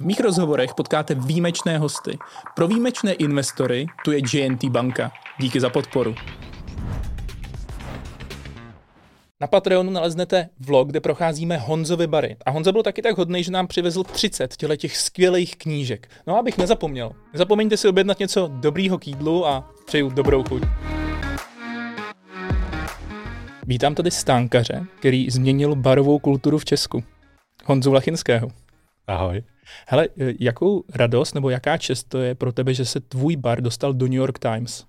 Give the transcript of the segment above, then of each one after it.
V mých rozhovorech potkáte výjimečné hosty. Pro výjimečné investory tu je JNT banka. Díky za podporu. Na Patreonu naleznete vlog, kde procházíme Honzovi bary. A Honza byl taky tak hodný, že nám přivezl 30 těle těch skvělých knížek. No abych nezapomněl. Nezapomeňte si objednat něco dobrýho k jídlu a přeju dobrou chuť. Vítám tady stánkaře, který změnil barovou kulturu v Česku. Honzu Lachinského. Ahoj. Hele, jakou radost nebo jaká čest to je pro tebe, že se tvůj bar dostal do New York Times?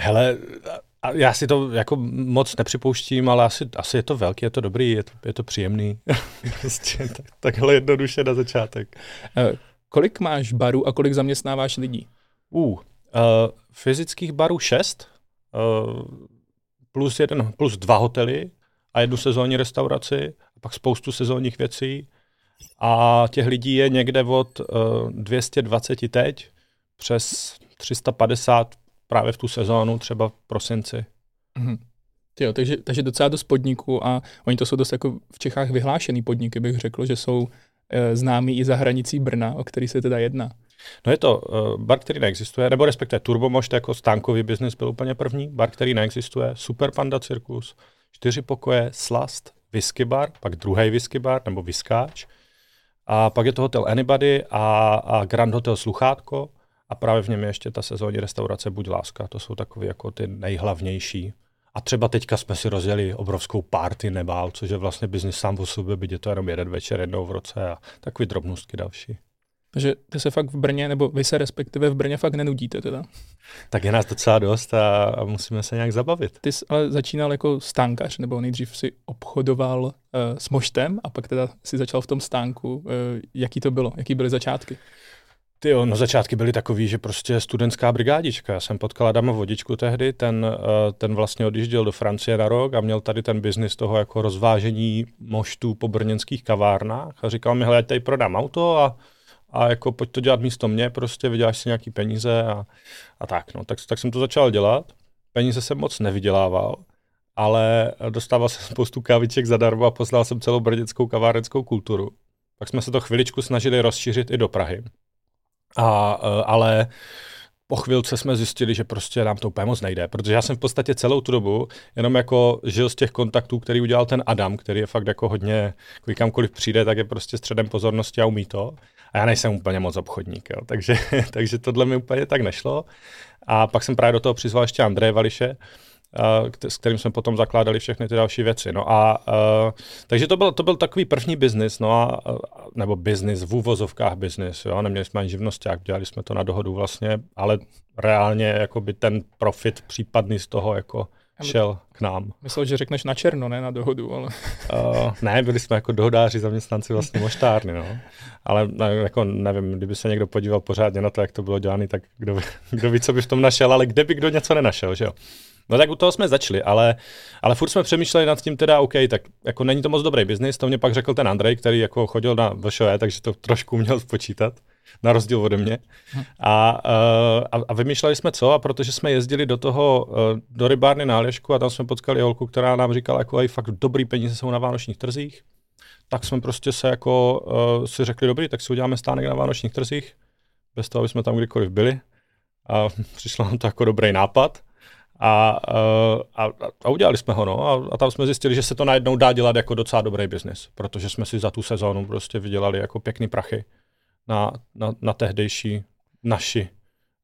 Hele, já si to jako moc nepřipouštím, ale asi, asi je to velký, je to dobrý, je to, je to příjemný. prostě tak, takhle jednoduše na začátek. Uh, kolik máš barů a kolik zaměstnáváš lidí? Uh, uh fyzických barů šest, uh, plus, jeden, plus dva hotely a jednu sezónní restauraci, a pak spoustu sezónních věcí. A těch lidí je někde od uh, eh, 220 teď přes 350 právě v tu sezónu, třeba v prosinci. Mm-hmm. Jo, takže, takže docela dost podniků a oni to jsou dost jako v Čechách vyhlášený podniky, bych řekl, že jsou e, známí i za hranicí Brna, o který se teda jedná. No je to uh, bar, který neexistuje, nebo respektive Turbomošt jako stánkový biznis byl úplně první, bar, který neexistuje, Super Panda Cirkus, čtyři pokoje, Slast, whisky bar, pak druhý whisky bar nebo viskáč, a pak je to hotel Anybody a, a Grand Hotel Sluchátko a právě v něm je ještě ta sezónní restaurace Buď láska. To jsou takové jako ty nejhlavnější. A třeba teďka jsme si rozjeli obrovskou party nebál, což je vlastně biznis sám o sobě, byť je to jenom jeden večer jednou v roce a takový drobnostky další. Takže ty se fakt v Brně, nebo vy se respektive v Brně fakt nenudíte teda? Tak je nás docela dost a, a musíme se nějak zabavit. Ty jsi ale začínal jako stánkař, nebo nejdřív si obchodoval uh, s moštem a pak teda si začal v tom stánku. Uh, jaký to bylo? Jaký byly začátky? Ty jo, no začátky byly takový, že prostě studentská brigádička. Já jsem potkal Adama Vodičku tehdy, ten, uh, ten vlastně odjížděl do Francie na rok a měl tady ten biznis toho jako rozvážení moštů po brněnských kavárnách a říkal mi, hele, já tady prodám auto a a jako pojď to dělat místo mě, prostě vyděláš si nějaký peníze a, a tak, no. Tak, tak jsem to začal dělat. Peníze jsem moc nevydělával, ale dostával jsem spoustu káviček zadarmo a poznal jsem celou brněnskou kavárenskou kulturu. Pak jsme se to chviličku snažili rozšířit i do Prahy. A, e, ale po chvilce jsme zjistili, že prostě nám to úplně moc nejde, protože já jsem v podstatě celou tu dobu jenom jako žil z těch kontaktů, který udělal ten Adam, který je fakt jako hodně, kamkoliv přijde, tak je prostě středem pozornosti a umí to. A já nejsem úplně moc obchodník, jo. Takže, takže tohle mi úplně tak nešlo. A pak jsem právě do toho přizval ještě Andreje Vališe, s kterým jsme potom zakládali všechny ty další věci. No a uh, takže to byl, to byl takový první biznis, no a, nebo biznis v úvozovkách biznis, neměli jsme ani živnosták, dělali jsme to na dohodu vlastně, ale reálně jako by ten profit případný z toho jako šel k nám. Myslel, že řekneš na černo, ne na dohodu, ale... Uh, ne, byli jsme jako dohodáři, zaměstnanci vlastně moštárny, no. Ale ne, jako nevím, kdyby se někdo podíval pořádně na to, jak to bylo dělané, tak kdo, ví, kdo ví, co by v tom našel, ale kde by kdo něco nenašel, že jo. No tak u toho jsme začali, ale, ale furt jsme přemýšleli nad tím teda, OK, tak jako není to moc dobrý biznis, to mě pak řekl ten Andrej, který jako chodil na VŠE, takže to trošku měl spočítat, na rozdíl ode mě. A, eh, a, a vymýšleli jsme co, a protože jsme jezdili do toho, eh, do rybárny na Alješku a tam jsme potkali holku, která nám říkala, jako aj fakt dobrý peníze jsou na vánočních trzích, tak jsme prostě se jako uh, si řekli, dobrý, tak si uděláme stánek na vánočních trzích, bez toho, aby jsme tam kdykoliv byli. A přišlo nám to jako dobrý nápad. A, a, a udělali jsme ho, no, a, a tam jsme zjistili, že se to najednou dá dělat jako docela dobrý biznis, protože jsme si za tu sezónu prostě vydělali jako pěkný prachy na, na, na tehdejší naši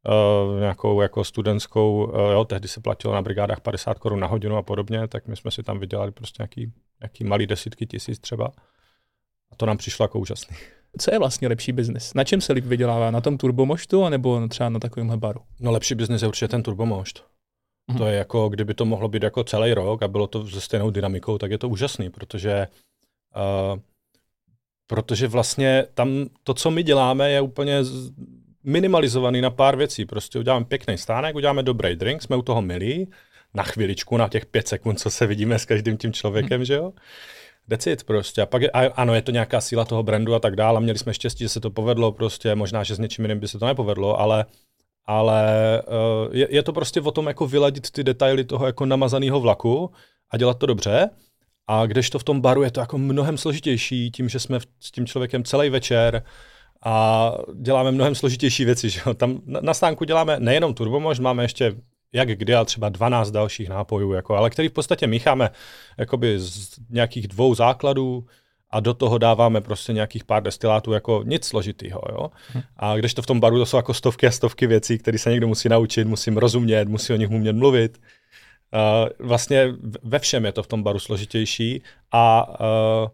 uh, nějakou jako studentskou, uh, jo, tehdy se platilo na brigádách 50 korun na hodinu a podobně, tak my jsme si tam vydělali prostě nějaký, nějaký malý desítky tisíc třeba. A to nám přišlo jako úžasný. Co je vlastně lepší biznis? Na čem se líp vydělává? Na tom turbomoštu, nebo třeba na takovémhle baru? No lepší biznis je určitě ten turbomošt. Mm-hmm. To je jako, kdyby to mohlo být jako celý rok a bylo to se stejnou dynamikou, tak je to úžasný, protože uh, protože vlastně tam to, co my děláme, je úplně minimalizovaný na pár věcí. Prostě uděláme pěkný stánek, uděláme dobrý drink, jsme u toho milí, na chviličku, na těch pět sekund, co se vidíme s každým tím člověkem, mm. že jo? Decid prostě. A pak je, a ano, je to nějaká síla toho brandu a tak dále. Měli jsme štěstí, že se to povedlo prostě, možná, že s něčím jiným by se to nepovedlo, ale ale uh, je, je to prostě o tom jako vyladit ty detaily toho jako namazaného vlaku a dělat to dobře. A kdežto v tom baru je to jako mnohem složitější tím, že jsme s tím člověkem celý večer a děláme mnohem složitější věci. Že? Tam na stánku děláme nejenom turbomož, máme ještě jak kdy, ale třeba 12 dalších nápojů, jako, ale který v podstatě mícháme jakoby z nějakých dvou základů, a do toho dáváme prostě nějakých pár destilátů jako nic složitýho. Jo? Hm. A když to v tom baru, to jsou jako stovky a stovky věcí, které se někdo musí naučit, musím rozumět, musí o nich umět mluvit. Uh, vlastně ve všem je to v tom baru složitější a uh,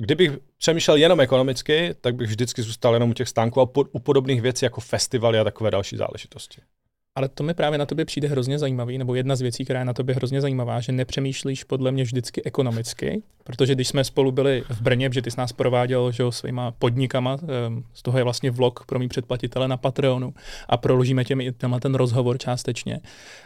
kdybych přemýšlel jenom ekonomicky, tak bych vždycky zůstal jenom u těch stánků a u podobných věcí jako festivaly a takové další záležitosti. Ale to mi právě na tobě přijde hrozně zajímavý, nebo jedna z věcí, která je na tobě hrozně zajímavá, že nepřemýšlíš podle mě vždycky ekonomicky, protože když jsme spolu byli v Brně, že ty jsi nás prováděl že, svýma podnikama, ehm, z toho je vlastně vlog pro mý předplatitele na Patreonu a proložíme těm, tenhle ten rozhovor částečně,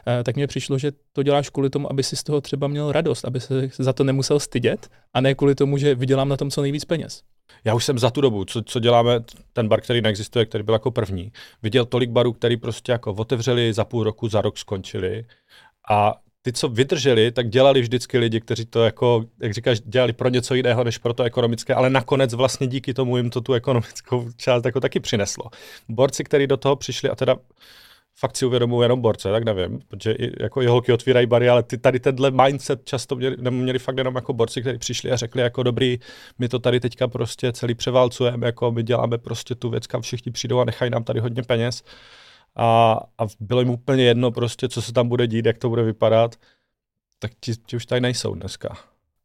eh, tak mně přišlo, že to děláš kvůli tomu, aby si z toho třeba měl radost, aby se za to nemusel stydět a ne kvůli tomu, že vydělám na tom co nejvíc peněz. Já už jsem za tu dobu, co, co děláme, ten bar, který neexistuje, který byl jako první, viděl tolik barů, který prostě jako otevřeli za půl roku, za rok skončili a ty, co vydrželi, tak dělali vždycky lidi, kteří to jako, jak říkáš, dělali pro něco jiného než pro to ekonomické, ale nakonec vlastně díky tomu jim to tu ekonomickou část jako taky přineslo. Borci, kteří do toho přišli a teda fakt si uvědomují jenom borce, tak nevím, protože i, jako i holky otvírají bary, ale ty tady tenhle mindset často měli, měli fakt jenom jako borci, kteří přišli a řekli jako dobrý, my to tady teďka prostě celý převálcujeme, jako my děláme prostě tu věc, kam všichni přijdou a nechají nám tady hodně peněz. A, a bylo jim úplně jedno prostě, co se tam bude dít, jak to bude vypadat, tak ti, ti už tady nejsou dneska.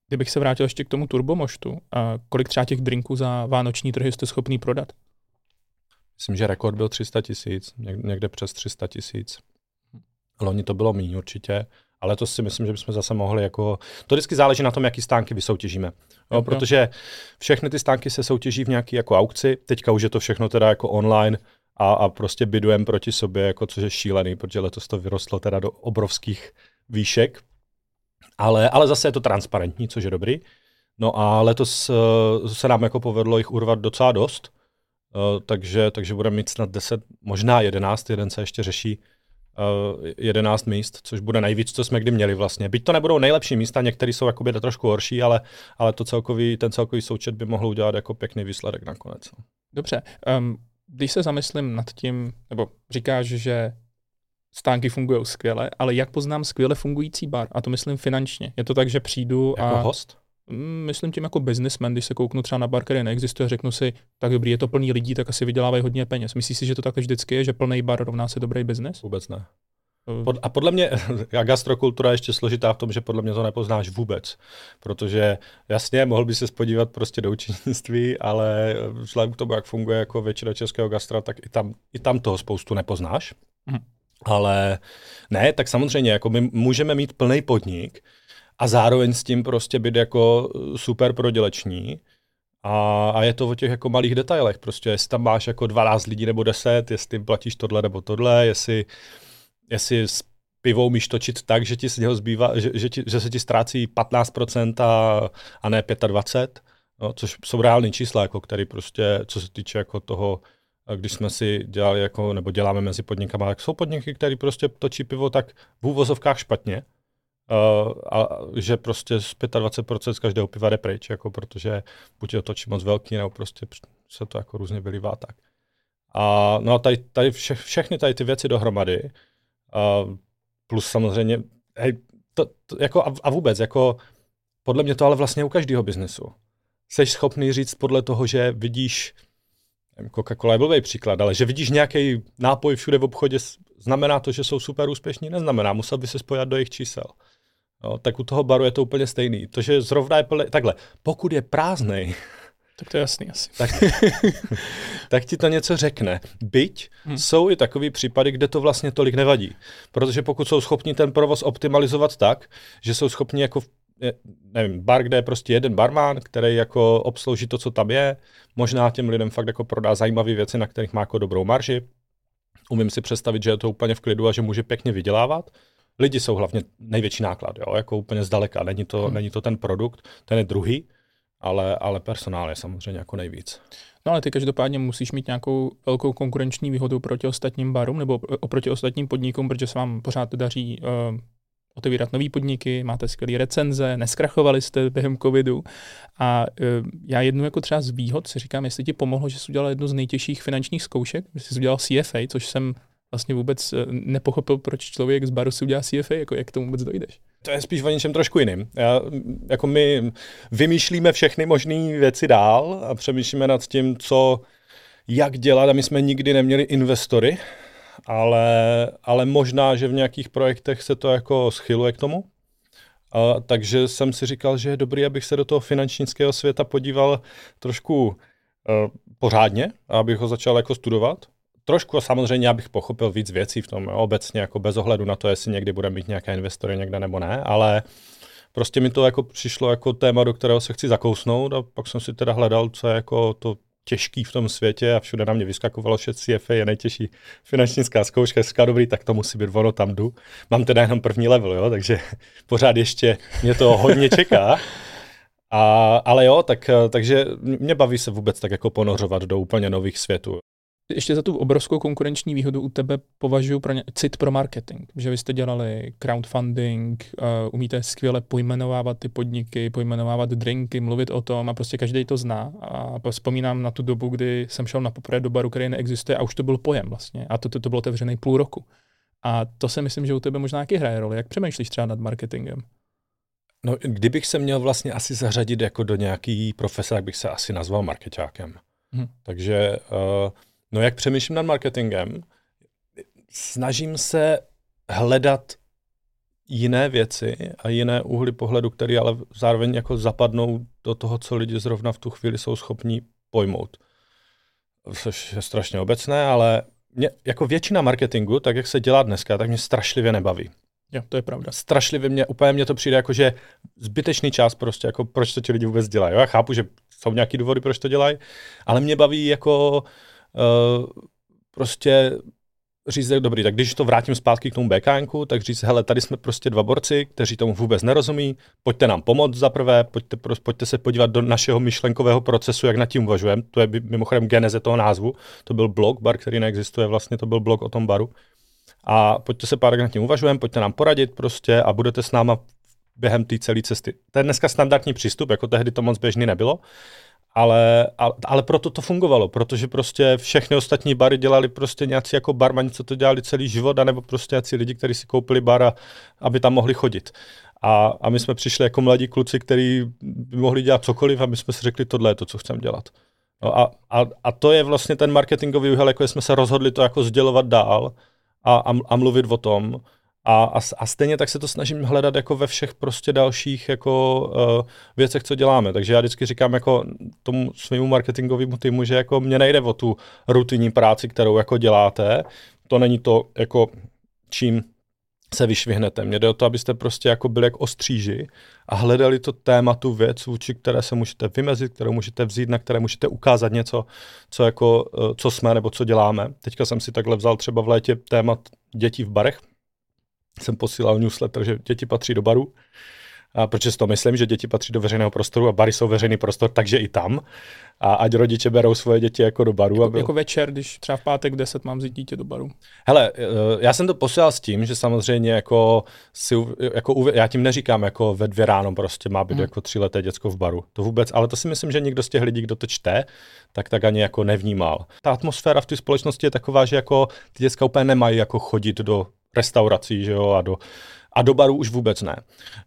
Kdybych se vrátil ještě k tomu turbomoštu, a kolik třeba těch drinků za vánoční trhy jste schopný prodat? Myslím, že rekord byl 300 tisíc, někde přes 300 tisíc. Loni to bylo méně určitě, ale to si myslím, že bychom zase mohli jako... To vždycky záleží na tom, jaký stánky vysoutěžíme. Jo, protože všechny ty stánky se soutěží v nějaké jako aukci, teďka už je to všechno teda jako online a, a prostě bydujeme proti sobě, jako což je šílený, protože letos to vyrostlo teda do obrovských výšek. Ale, ale zase je to transparentní, což je dobrý. No a letos uh, se nám jako povedlo jich urvat docela dost. Uh, takže, takže budeme mít snad 10, možná 11, jeden se ještě řeší, uh, eh, 11 míst, což bude nejvíc, co jsme kdy měli vlastně. Byť to nebudou nejlepší místa, některé jsou jakoby trošku horší, ale, ale to celkový, ten celkový součet by mohl udělat jako pěkný výsledek nakonec. Dobře, um, když se zamyslím nad tím, nebo říkáš, že stánky fungují skvěle, ale jak poznám skvěle fungující bar? A to myslím finančně. Je to tak, že přijdu jako a... host? Mm, myslím tím jako businessman, když se kouknu třeba na bar, který neexistuje, řeknu si, tak dobrý, je to plný lidí, tak asi vydělávají hodně peněz. Myslíš si, že to takhle vždycky je, že plný bar rovná se dobrý biznis? Vůbec ne. Eh. Pod, a podle mě, a gastrokultura je ještě složitá v tom, že podle mě to nepoznáš vůbec. Protože jasně, mohl by se spodívat prostě do učenictví, ale vzhledem k tomu, jak funguje jako většina českého gastra, tak i tam, i tam toho spoustu nepoznáš. Hmm. Ale ne, tak samozřejmě, jako my můžeme mít plný podnik, a zároveň s tím prostě být jako eh, super proděleční. A, a je to o těch jako malých detailech, prostě jestli tam máš jako 12 lidí nebo 10, jestli platíš tohle nebo tohle, jestli, jestli s pivou míš točit tak, že ti z něho zbývá, že, že, ti, že se ti ztrácí 15% a, a ne 25%, no, což jsou reální čísla, jako který prostě, co se týče jako toho, když jsme si dělali jako, nebo děláme mezi podnikama, tak jsou podniky, které prostě točí pivo tak v úvozovkách špatně, Uh, a že prostě z 25% z každého piva jde pryč, jako protože buď je to točí moc velký, nebo prostě se to jako různě vylívá tak. A no a tady, tady vše, všechny tady ty věci dohromady, uh, plus samozřejmě, hej, to, to, jako a, a vůbec, jako podle mě to ale vlastně u každého biznesu. Jsi schopný říct podle toho, že vidíš, Coca-Cola je blbý příklad, ale že vidíš nějaký nápoj všude v obchodě, znamená to, že jsou super úspěšní? Neznamená, musel by se spojat do jejich čísel. No, tak u toho baru je to úplně stejný. To, že zrovna je plný, takhle, pokud je prázdný, tak to je jasný asi. Tak, tak ti to něco řekne. Byť hmm. jsou i takový případy, kde to vlastně tolik nevadí. Protože pokud jsou schopni ten provoz optimalizovat tak, že jsou schopni jako nevím, bar, kde je prostě jeden barman, který jako obslouží to, co tam je, možná těm lidem fakt jako prodá zajímavé věci, na kterých má jako dobrou marži. Umím si představit, že je to úplně v klidu a že může pěkně vydělávat, Lidi jsou hlavně největší náklad, jo, jako úplně zdaleka. Není to, hmm. není to ten produkt, ten je druhý, ale, ale personál je samozřejmě jako nejvíc. No ale ty každopádně musíš mít nějakou velkou konkurenční výhodu proti ostatním barům nebo oproti ostatním podnikům, protože se vám pořád daří uh, otevírat nové podniky, máte skvělé recenze, neskrachovali jste během covidu. A e, já jednu jako třeba z výhod si říkám, jestli ti pomohlo, že jsi udělal jednu z nejtěžších finančních zkoušek, že jsi udělal CFA, což jsem vlastně vůbec e, nepochopil, proč člověk z baru si udělá CFA, jako jak k tomu vůbec dojdeš. To je spíš o něčem trošku jiným. Já, jako my vymýšlíme všechny možné věci dál a přemýšlíme nad tím, co, jak dělat a my jsme nikdy neměli investory, ale, ale možná, že v nějakých projektech se to jako schyluje k tomu. A, takže jsem si říkal, že je dobrý, abych se do toho finančnického světa podíval trošku uh, pořádně, abych ho začal jako studovat. Trošku samozřejmě, abych pochopil víc věcí v tom obecně, jako bez ohledu na to, jestli někdy bude mít nějaké investory někde nebo ne, ale prostě mi to jako přišlo jako téma, do kterého se chci zakousnout a pak jsem si teda hledal, co je jako to těžký v tom světě a všude na mě vyskakovalo, že CFA je nejtěžší finančnická zkouška, říká dobrý, tak to musí být ono, tam jdu. Mám teda jenom první level, jo, takže pořád ještě mě to hodně čeká. A, ale jo, tak, takže mě baví se vůbec tak jako ponořovat do úplně nových světů ještě za tu obrovskou konkurenční výhodu u tebe považuji pro ně, cit pro marketing, že vy jste dělali crowdfunding, uh, umíte skvěle pojmenovávat ty podniky, pojmenovávat drinky, mluvit o tom a prostě každý to zná. A vzpomínám na tu dobu, kdy jsem šel na poprvé do baru, který neexistuje a už to byl pojem vlastně. A to, to, to bylo otevřený půl roku. A to si myslím, že u tebe možná taky hraje roli. Jak přemýšlíš třeba nad marketingem? No, kdybych se měl vlastně asi zařadit jako do nějaký profese, tak bych se asi nazval marketákem. Hmm. Takže uh, No jak přemýšlím nad marketingem? Snažím se hledat jiné věci a jiné úhly pohledu, které ale zároveň jako zapadnou do toho, co lidi zrovna v tu chvíli jsou schopní pojmout. Což je strašně obecné, ale mě, jako většina marketingu, tak jak se dělá dneska, tak mě strašlivě nebaví. Jo, to je pravda. Strašlivě mě, úplně mě to přijde jako, že zbytečný čas prostě, jako proč to ti lidi vůbec dělají. Já chápu, že jsou nějaký důvody, proč to dělají, ale mě baví jako uh, prostě říct, dobrý, tak když to vrátím zpátky k tomu BKNku, tak říct, hele, tady jsme prostě dva borci, kteří tomu vůbec nerozumí, pojďte nám pomoct za prvé, pojďte, pojďte se podívat do našeho myšlenkového procesu, jak nad tím uvažujeme. To je mimochodem geneze toho názvu. To byl blog, bar, který neexistuje, vlastně to byl blog o tom baru. A pojďte se pár nad tím uvažujeme, pojďte nám poradit prostě a budete s náma během té celé cesty. To je dneska standardní přístup, jako tehdy to moc běžný nebylo ale, ale, ale proto to fungovalo, protože prostě všechny ostatní bary dělali prostě nějací jako barmani, co to dělali celý život, anebo prostě nějací lidi, kteří si koupili bar, aby tam mohli chodit. A, a my jsme přišli jako mladí kluci, kteří by mohli dělat cokoliv a my jsme si řekli, tohle je to, co chceme dělat. No a, a, a to je vlastně ten marketingový úhel, jako jsme se rozhodli to jako sdělovat dál a, a, a mluvit o tom. A, a, a stejně tak se to snažím hledat jako ve všech prostě dalších jako uh, věcech, co děláme. Takže já vždycky říkám jako tomu svému marketingovému týmu, že jako mě nejde o tu rutinní práci, kterou jako děláte. To není to jako čím se vyšvihnete. Mně jde o to, abyste prostě jako byli jak ostříži a hledali to téma, tu věc, vůči které se můžete vymezit, kterou můžete vzít, na které můžete ukázat něco, co, jako, eh, co jsme nebo co děláme. Teďka jsem si takhle vzal třeba v létě témat dětí v barech, jsem posílal newsletter, že děti patří do baru, a protože si to myslím, že děti patří do veřejného prostoru a bary jsou veřejný prostor, takže i tam. A ať rodiče berou svoje děti jako do baru. Jako, aby... jako večer, když třeba v pátek 10 mám vzít dítě do baru. Hele, eh, já jsem to posílal s tím, že samozřejmě jako, si, jako já tím neříkám jako ve dvě ráno prostě má být hmm. jako tříleté děcko v baru. To vůbec, ale to si myslím, že někdo z těch lidí, kdo to čte, tak tak ani jako nevnímal. Ta atmosféra v té společnosti je taková, že jako ty děcka úplně nemají jako chodit do restaurací, že jo, a do, a do baru už vůbec ne.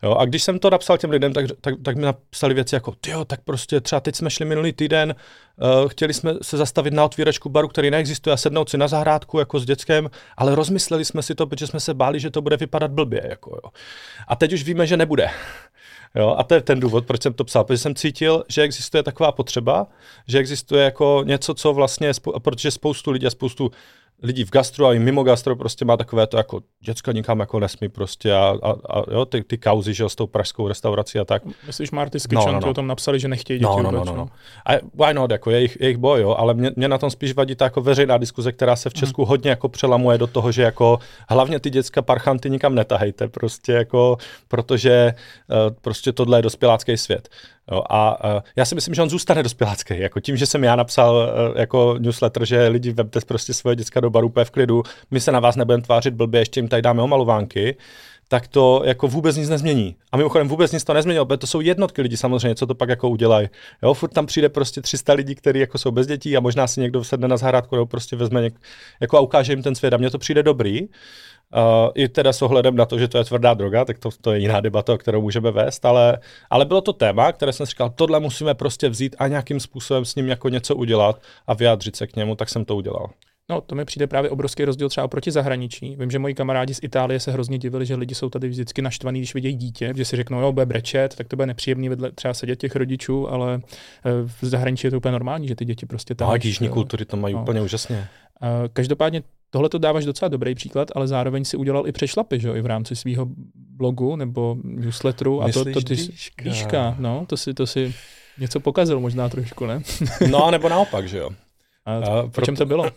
Jo, a když jsem to napsal těm lidem, tak, tak, tak mi napsali věci jako, jo, tak prostě třeba teď jsme šli minulý týden, uh, chtěli jsme se zastavit na otvíračku baru, který neexistuje a sednout si na zahrádku jako s dětskem, ale rozmysleli jsme si to, protože jsme se báli, že to bude vypadat blbě. Jako, jo. A teď už víme, že nebude. Jo, a to je ten důvod, proč jsem to psal, protože jsem cítil, že existuje taková potřeba, že existuje jako něco, co vlastně, protože spoustu lidí a spoustu lidí v gastro a i mimo gastro prostě má takové to jako děcka nikam jako nesmí prostě a, a, a jo, ty, ty kauzy, že s tou pražskou restaurací a tak. Myslíš, Marty s no, no, no. o tom napsali, že nechtějí děti no, no, no, no, no. A why not, jako jejich, jejich boj, jo, ale mě, mě, na tom spíš vadí ta jako veřejná diskuze, která se v Česku hmm. hodně jako přelamuje do toho, že jako hlavně ty děcka parchanty nikam netahejte, prostě jako, protože uh, prostě tohle je dospělácký svět. Jo, a uh, já si myslím, že on zůstane dospělácký. Jako tím, že jsem já napsal uh, jako newsletter, že lidi vemte prostě svoje děcka do baru v klidu, my se na vás nebudeme tvářit blbě, ještě jim tady dáme omalovánky, tak to jako vůbec nic nezmění. A mimochodem vůbec nic to nezměnilo, protože to jsou jednotky lidí samozřejmě, co to pak jako udělají. Jo, furt tam přijde prostě 300 lidí, kteří jako jsou bez dětí a možná si někdo sedne na zahrádku nebo prostě vezme něk, jako a ukáže jim ten svět a mně to přijde dobrý. Uh, I teda s ohledem na to, že to je tvrdá droga, tak to, to je jiná debata, o kterou můžeme vést, ale, ale bylo to téma, které jsem říkal, tohle musíme prostě vzít a nějakým způsobem s ním jako něco udělat a vyjádřit se k němu, tak jsem to udělal. No, to mi přijde právě obrovský rozdíl třeba proti zahraničí. Vím, že moji kamarádi z Itálie se hrozně divili, že lidi jsou tady vždycky naštvaní, když vidějí dítě, že si řeknou, jo, bude brečet, tak to bude nepříjemný vedle třeba sedět těch rodičů, ale eh, v zahraničí je to úplně normální, že ty děti prostě tam. No, jižní kultury to mají no. úplně úžasně. Každopádně tohle to dáváš docela dobrý příklad, ale zároveň si udělal i přešlapy, že jo, i v rámci svého blogu nebo newsletteru. A to, to ty díška. díška, no, to si, to si něco pokazil možná trošku, ne? no, nebo naopak, že jo. A, a po čem to bylo?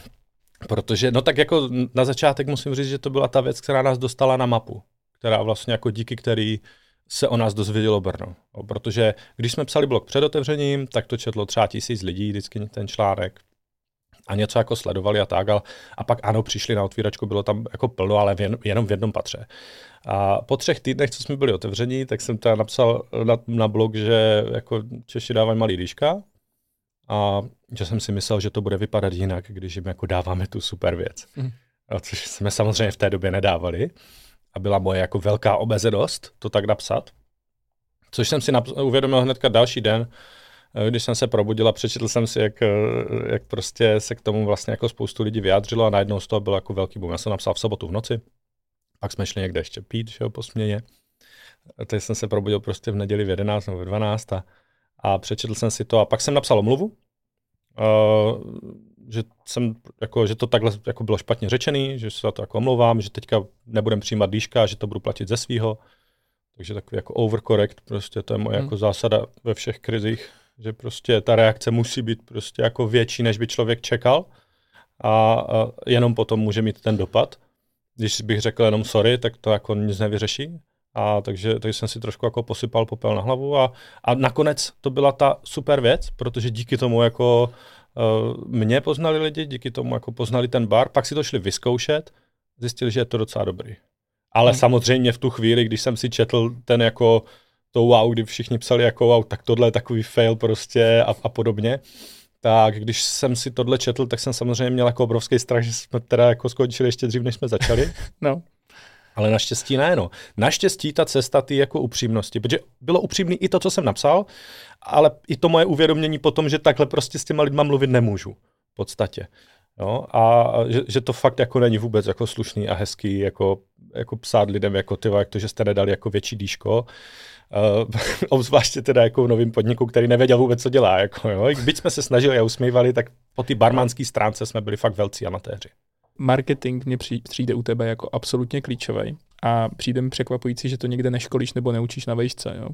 Protože, no tak jako na začátek musím říct, že to byla ta věc, která nás dostala na mapu, která vlastně jako díky který se o nás dozvědělo Brno. No, protože když jsme psali blog před otevřením, tak to četlo třeba tisíc lidí, vždycky ten článek a něco jako sledovali a tak, a, a pak ano, přišli na otvíračku, bylo tam jako plno, ale jen, jenom v jednom patře. A po třech týdnech, co jsme byli otevření, tak jsem teda napsal na, na blog, že jako Češi dávají malý líška, a že jsem si myslel, že to bude vypadat jinak, když jim jako dáváme tu super věc. Mm. A což jsme samozřejmě v té době nedávali. A byla moje jako velká obezenost to tak napsat. Což jsem si naps- uvědomil hnedka další den, když jsem se probudil a přečetl jsem si, jak, eh, jak prostě se k tomu vlastně jako spoustu lidí vyjádřilo a najednou z toho byl jako velký boom. Já jsem napsal v sobotu v noci, pak jsme šli někde ještě pít, že jo, po směně. Teď jsem se probudil prostě v neděli v 11 nebo v 12 a a přečetl jsem si to a pak jsem napsal omluvu, uh, že, jsem, jako, že to takhle jako bylo špatně řečený, že se za to jako omlouvám, že teďka nebudem přijímat dýška, že to budu platit ze svýho. Takže takový jako overcorrect, prostě to je moje hmm. jako zásada ve všech krizích, že prostě ta reakce musí být prostě jako větší, než by člověk čekal a, a jenom potom může mít ten dopad. Když bych řekl jenom sorry, tak to jako nic nevyřeší. A takže, takže jsem si trošku jako posypal popel na hlavu a, a nakonec to byla ta super věc, protože díky tomu jako uh, mě poznali lidi, díky tomu jako poznali ten bar, pak si to šli vyzkoušet, zjistili, že je to docela dobrý. Ale hmm. samozřejmě v tu chvíli, když jsem si četl ten jako to wow, kdy všichni psali jako wow, tak tohle je takový fail prostě a, a podobně, tak když jsem si tohle četl, tak jsem samozřejmě měl jako obrovský strach, že jsme teda jako skončili ještě dřív, než jsme začali. no. Ale naštěstí ne, no. Naštěstí ta cesta ty jako upřímnosti, protože bylo upřímný i to, co jsem napsal, ale i to moje uvědomění potom, že takhle prostě s těma lidma mluvit nemůžu v podstatě. Jo? A že, že, to fakt jako není vůbec jako slušný a hezký, jako, jako psát lidem jako ty, jak to, že jste nedali jako větší dýško. Uh, obzvláště teda jako v novém podniku, který nevěděl vůbec, co dělá. Jako, jo? Byť jsme se snažili a usmívali, tak po té barmanské stránce jsme byli fakt velcí amatéři marketing mě přijde u tebe jako absolutně klíčový a přijde mi překvapující, že to někde neškolíš nebo neučíš na vejšce. Jo.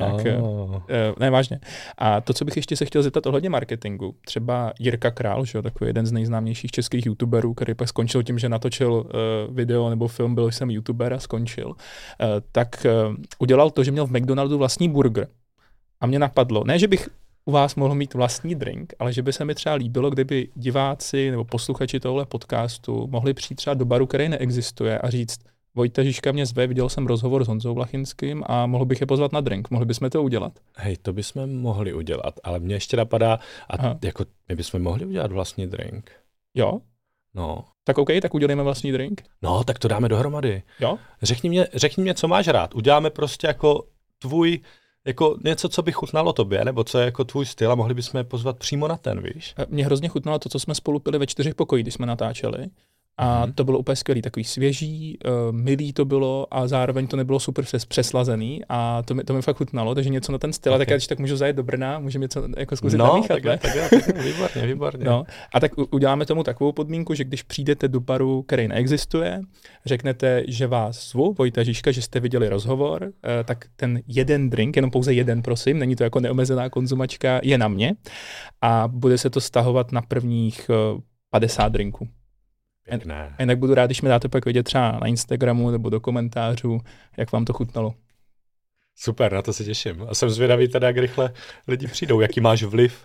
Jak, oh. ne, vážně. A to, co bych ještě se chtěl zeptat ohledně marketingu, třeba Jirka Král, že jo, takový jeden z nejznámějších českých youtuberů, který pak skončil tím, že natočil uh, video nebo film, byl jsem youtuber a skončil, uh, tak uh, udělal to, že měl v McDonaldu vlastní burger. A mě napadlo, ne, že bych u vás mohl mít vlastní drink, ale že by se mi třeba líbilo, kdyby diváci nebo posluchači tohle podcastu mohli přijít třeba do baru, který neexistuje a říct, Vojta Žižka mě zve, viděl jsem rozhovor s Honzou Vlachinským a mohl bych je pozvat na drink. Mohli bychom to udělat? Hej, to bychom mohli udělat, ale mě ještě napadá, a Aha. jako my bychom mohli udělat vlastní drink. Jo? No. Tak OK, tak udělejme vlastní drink. No, tak to dáme dohromady. Jo? Řekni mě, řekni mě, co máš rád. Uděláme prostě jako tvůj jako něco, co by chutnalo tobě, nebo co je jako tvůj styl a mohli bychom je pozvat přímo na ten, víš? Mě hrozně chutnalo to, co jsme spolu pili ve čtyřech pokojích, když jsme natáčeli. A mm-hmm. to bylo úplně skvělý, takový svěží, uh, milý to bylo a zároveň to nebylo super přes, přeslazený a to mi, to mi fakt chutnalo, takže něco na ten styl, okay. tak já když tak můžu zajet do Brna, můžeme něco jako zkusit no, namíchat, tak, tak, tak, tak, výborně, výborně. No, a tak uděláme tomu takovou podmínku, že když přijdete do baru, který neexistuje, řeknete, že vás zvu, Vojta Žižka, že jste viděli rozhovor, uh, tak ten jeden drink, jenom pouze jeden, prosím, není to jako neomezená konzumačka, je na mě a bude se to stahovat na prvních uh, 50 drinků. Pěkné. A jinak budu rád, když mi dáte pak vidět třeba na Instagramu nebo do komentářů, jak vám to chutnalo. Super, na to se těším. A jsem zvědavý teda, jak rychle lidi přijdou, jaký máš vliv.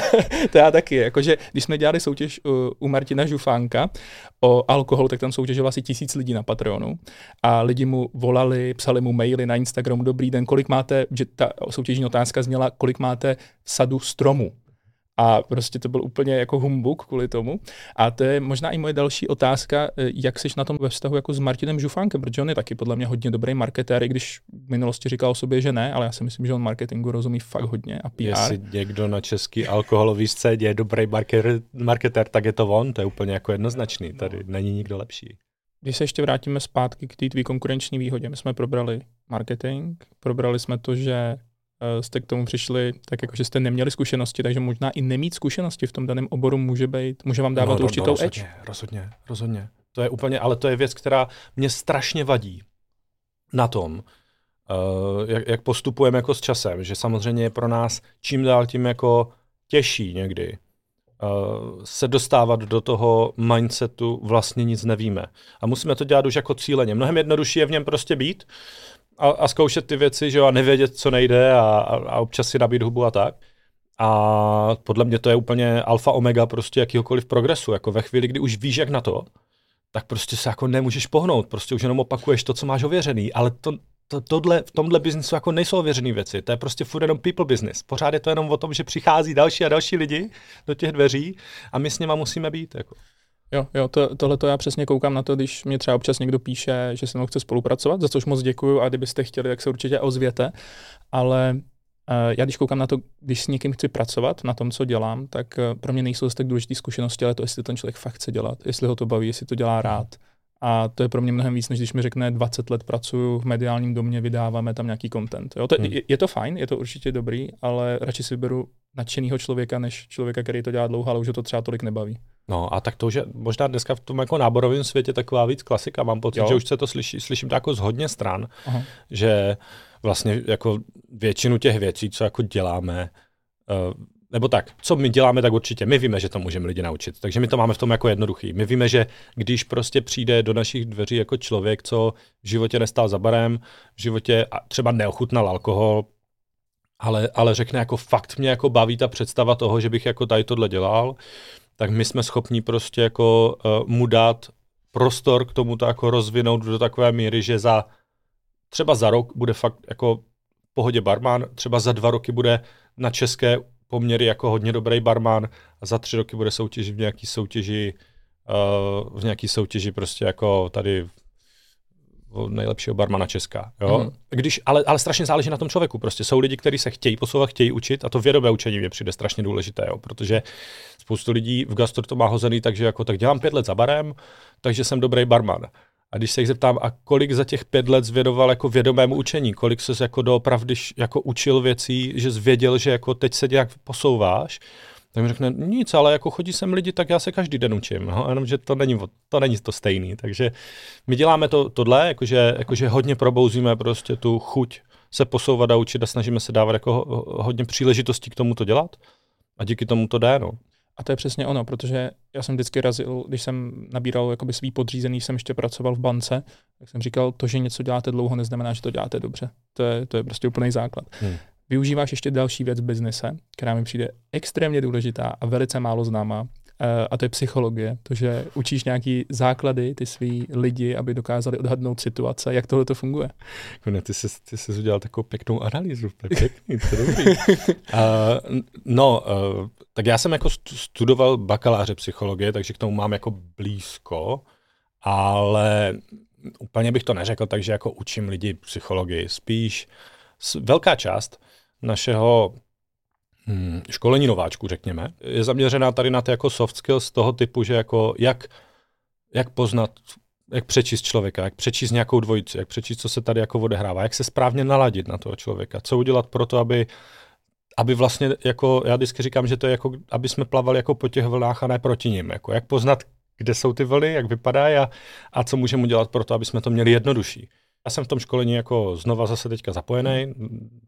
to já taky, jakože když jsme dělali soutěž u, u Martina Žufánka o alkohol, tak tam soutěžilo asi tisíc lidí na Patreonu a lidi mu volali, psali mu maily na Instagramu, dobrý den, kolik máte, že ta soutěžní otázka zněla, kolik máte sadu stromů a prostě to byl úplně jako humbuk kvůli tomu. A to je možná i moje další otázka, eh, jak jsi na tom ve vztahu jako s Martinem Žufánkem, protože on je taky podle mě hodně dobrý marketér, i když v minulosti říkal o sobě, že ne, ale já si myslím, že on marketingu rozumí fakt hodně a PR. Jestli někdo na český alkoholový scéně je dobrý marketér, marketér, tak je to on, to je úplně jako jednoznačný, tady není nikdo lepší. Když se ještě vrátíme zpátky k té tvý konkurenční výhodě, my jsme probrali marketing, probrali jsme to, že jste k tomu přišli tak jako, že jste neměli zkušenosti, takže možná i nemít zkušenosti v tom daném oboru může být, může vám dávat no, no, určitou no, rozhodně, edge. Rozhodně, rozhodně. To je úplně, ale to je věc, která mě strašně vadí na tom, uh, jak, jak postupujeme jako s časem, že samozřejmě je pro nás čím dál tím jako těžší někdy uh, se dostávat do toho mindsetu vlastně nic nevíme. A musíme to dělat už jako cíleně. Mnohem jednodušší je v něm prostě být, a, a zkoušet ty věci, že jo, a nevědět, co nejde a, a, občas si nabít hubu a tak. A podle mě to je úplně alfa omega prostě jakýhokoliv progresu. Jako ve chvíli, kdy už víš, jak na to, tak prostě se jako nemůžeš pohnout. Prostě už jenom opakuješ to, co máš ověřený. Ale to, to, tohle, v tomhle biznisu jako nejsou ověřené věci. To je prostě furt jenom people business. Pořád je to jenom o tom, že přichází další a další lidi do těch dveří a my s nima musíme být. Jako. Jo, jo, to, tohle to já přesně koukám na to, když mě třeba občas někdo píše, že se mnou chce spolupracovat, za což moc děkuju a kdybyste chtěli, tak se určitě ozvěte, ale uh, já když koukám na to, když s někým chci pracovat na tom, co dělám, tak uh, pro mě nejsou tak důležité zkušenosti, ale to, jestli ten člověk fakt chce dělat, jestli ho to baví, jestli to dělá rád. A to je pro mě mnohem víc, než když mi řekne 20 let pracuju v mediálním domě, vydáváme tam nějaký content. Jo, to, hmm. je, je to fajn, je to určitě dobrý, ale radši si beru nadšenýho člověka, než člověka, který to dělá dlouho, ale už to třeba tolik nebaví. No a tak to už je možná dneska v tom jako náborovém světě taková víc klasika. Mám pocit, jo. že už se to slyší, slyším to jako z hodně stran, Aha. že vlastně jako většinu těch věcí, co jako děláme, uh, nebo tak, co my děláme, tak určitě my víme, že to můžeme lidi naučit. Takže my to máme v tom jako jednoduchý. My víme, že když prostě přijde do našich dveří jako člověk, co v životě nestál za barem, v životě třeba neochutnal alkohol, ale, ale řekne jako fakt mě jako baví ta představa toho, že bych jako tady tohle dělal, tak my jsme schopni prostě jako uh, mu dát prostor k tomu to jako rozvinout do takové míry, že za třeba za rok bude fakt jako pohodě barman, třeba za dva roky bude na české poměry jako hodně dobrý barman a za tři roky bude soutěžit v nějaký soutěži uh, v nějaký soutěži prostě jako tady nejlepšího barmana Česka. Jo? Mm. Když, ale, ale strašně záleží na tom člověku. Prostě jsou lidi, kteří se chtějí posouvat, chtějí učit a to vědomé učení mě přijde strašně důležité, jo? protože spoustu lidí v gastro to má hozený, takže jako tak dělám pět let za barem, takže jsem dobrý barman. A když se jich zeptám, a kolik za těch pět let zvědoval jako vědomému učení, kolik se jako doopravdy jako učil věcí, že zvěděl, že jako teď se nějak posouváš, tak mi řekne, nic, ale jako chodí sem lidi, tak já se každý den učím, no, jenomže to není, to není to stejný. Takže my děláme to, tohle, jakože, jakože hodně probouzíme prostě tu chuť se posouvat a učit a snažíme se dávat jako hodně příležitostí k tomu to dělat a díky tomu to jde, no. A to je přesně ono, protože já jsem vždycky razil, když jsem nabíral jakoby svý podřízený, jsem ještě pracoval v bance, tak jsem říkal, to, že něco děláte dlouho, neznamená, že to děláte dobře. To je, to je prostě úplný základ. Hmm využíváš ještě další věc v biznise, která mi přijde extrémně důležitá a velice málo známá, a to je psychologie. To, že učíš nějaký základy, ty svý lidi, aby dokázali odhadnout situace, jak tohle to funguje. Ne, ty jsi, ty jsi udělal takovou pěknou analýzu, to je pěkný, to dobrý. uh, no, uh, tak já jsem jako studoval bakaláře psychologie, takže k tomu mám jako blízko, ale úplně bych to neřekl, takže jako učím lidi psychologii. Spíš velká část našeho hmm, školení nováčků, řekněme, je zaměřená tady na ty jako soft skills toho typu, že jako jak, jak poznat, jak přečíst člověka, jak přečíst nějakou dvojici, jak přečíst, co se tady jako odehrává, jak se správně naladit na toho člověka, co udělat pro to, aby aby vlastně, jako já vždycky říkám, že to je jako, aby jsme plavali jako po těch vlnách a ne proti nim. Jako jak poznat, kde jsou ty vlny, jak vypadají a, a co můžeme udělat pro to, aby jsme to měli jednodušší. Já jsem v tom školení jako znova zase teďka zapojený.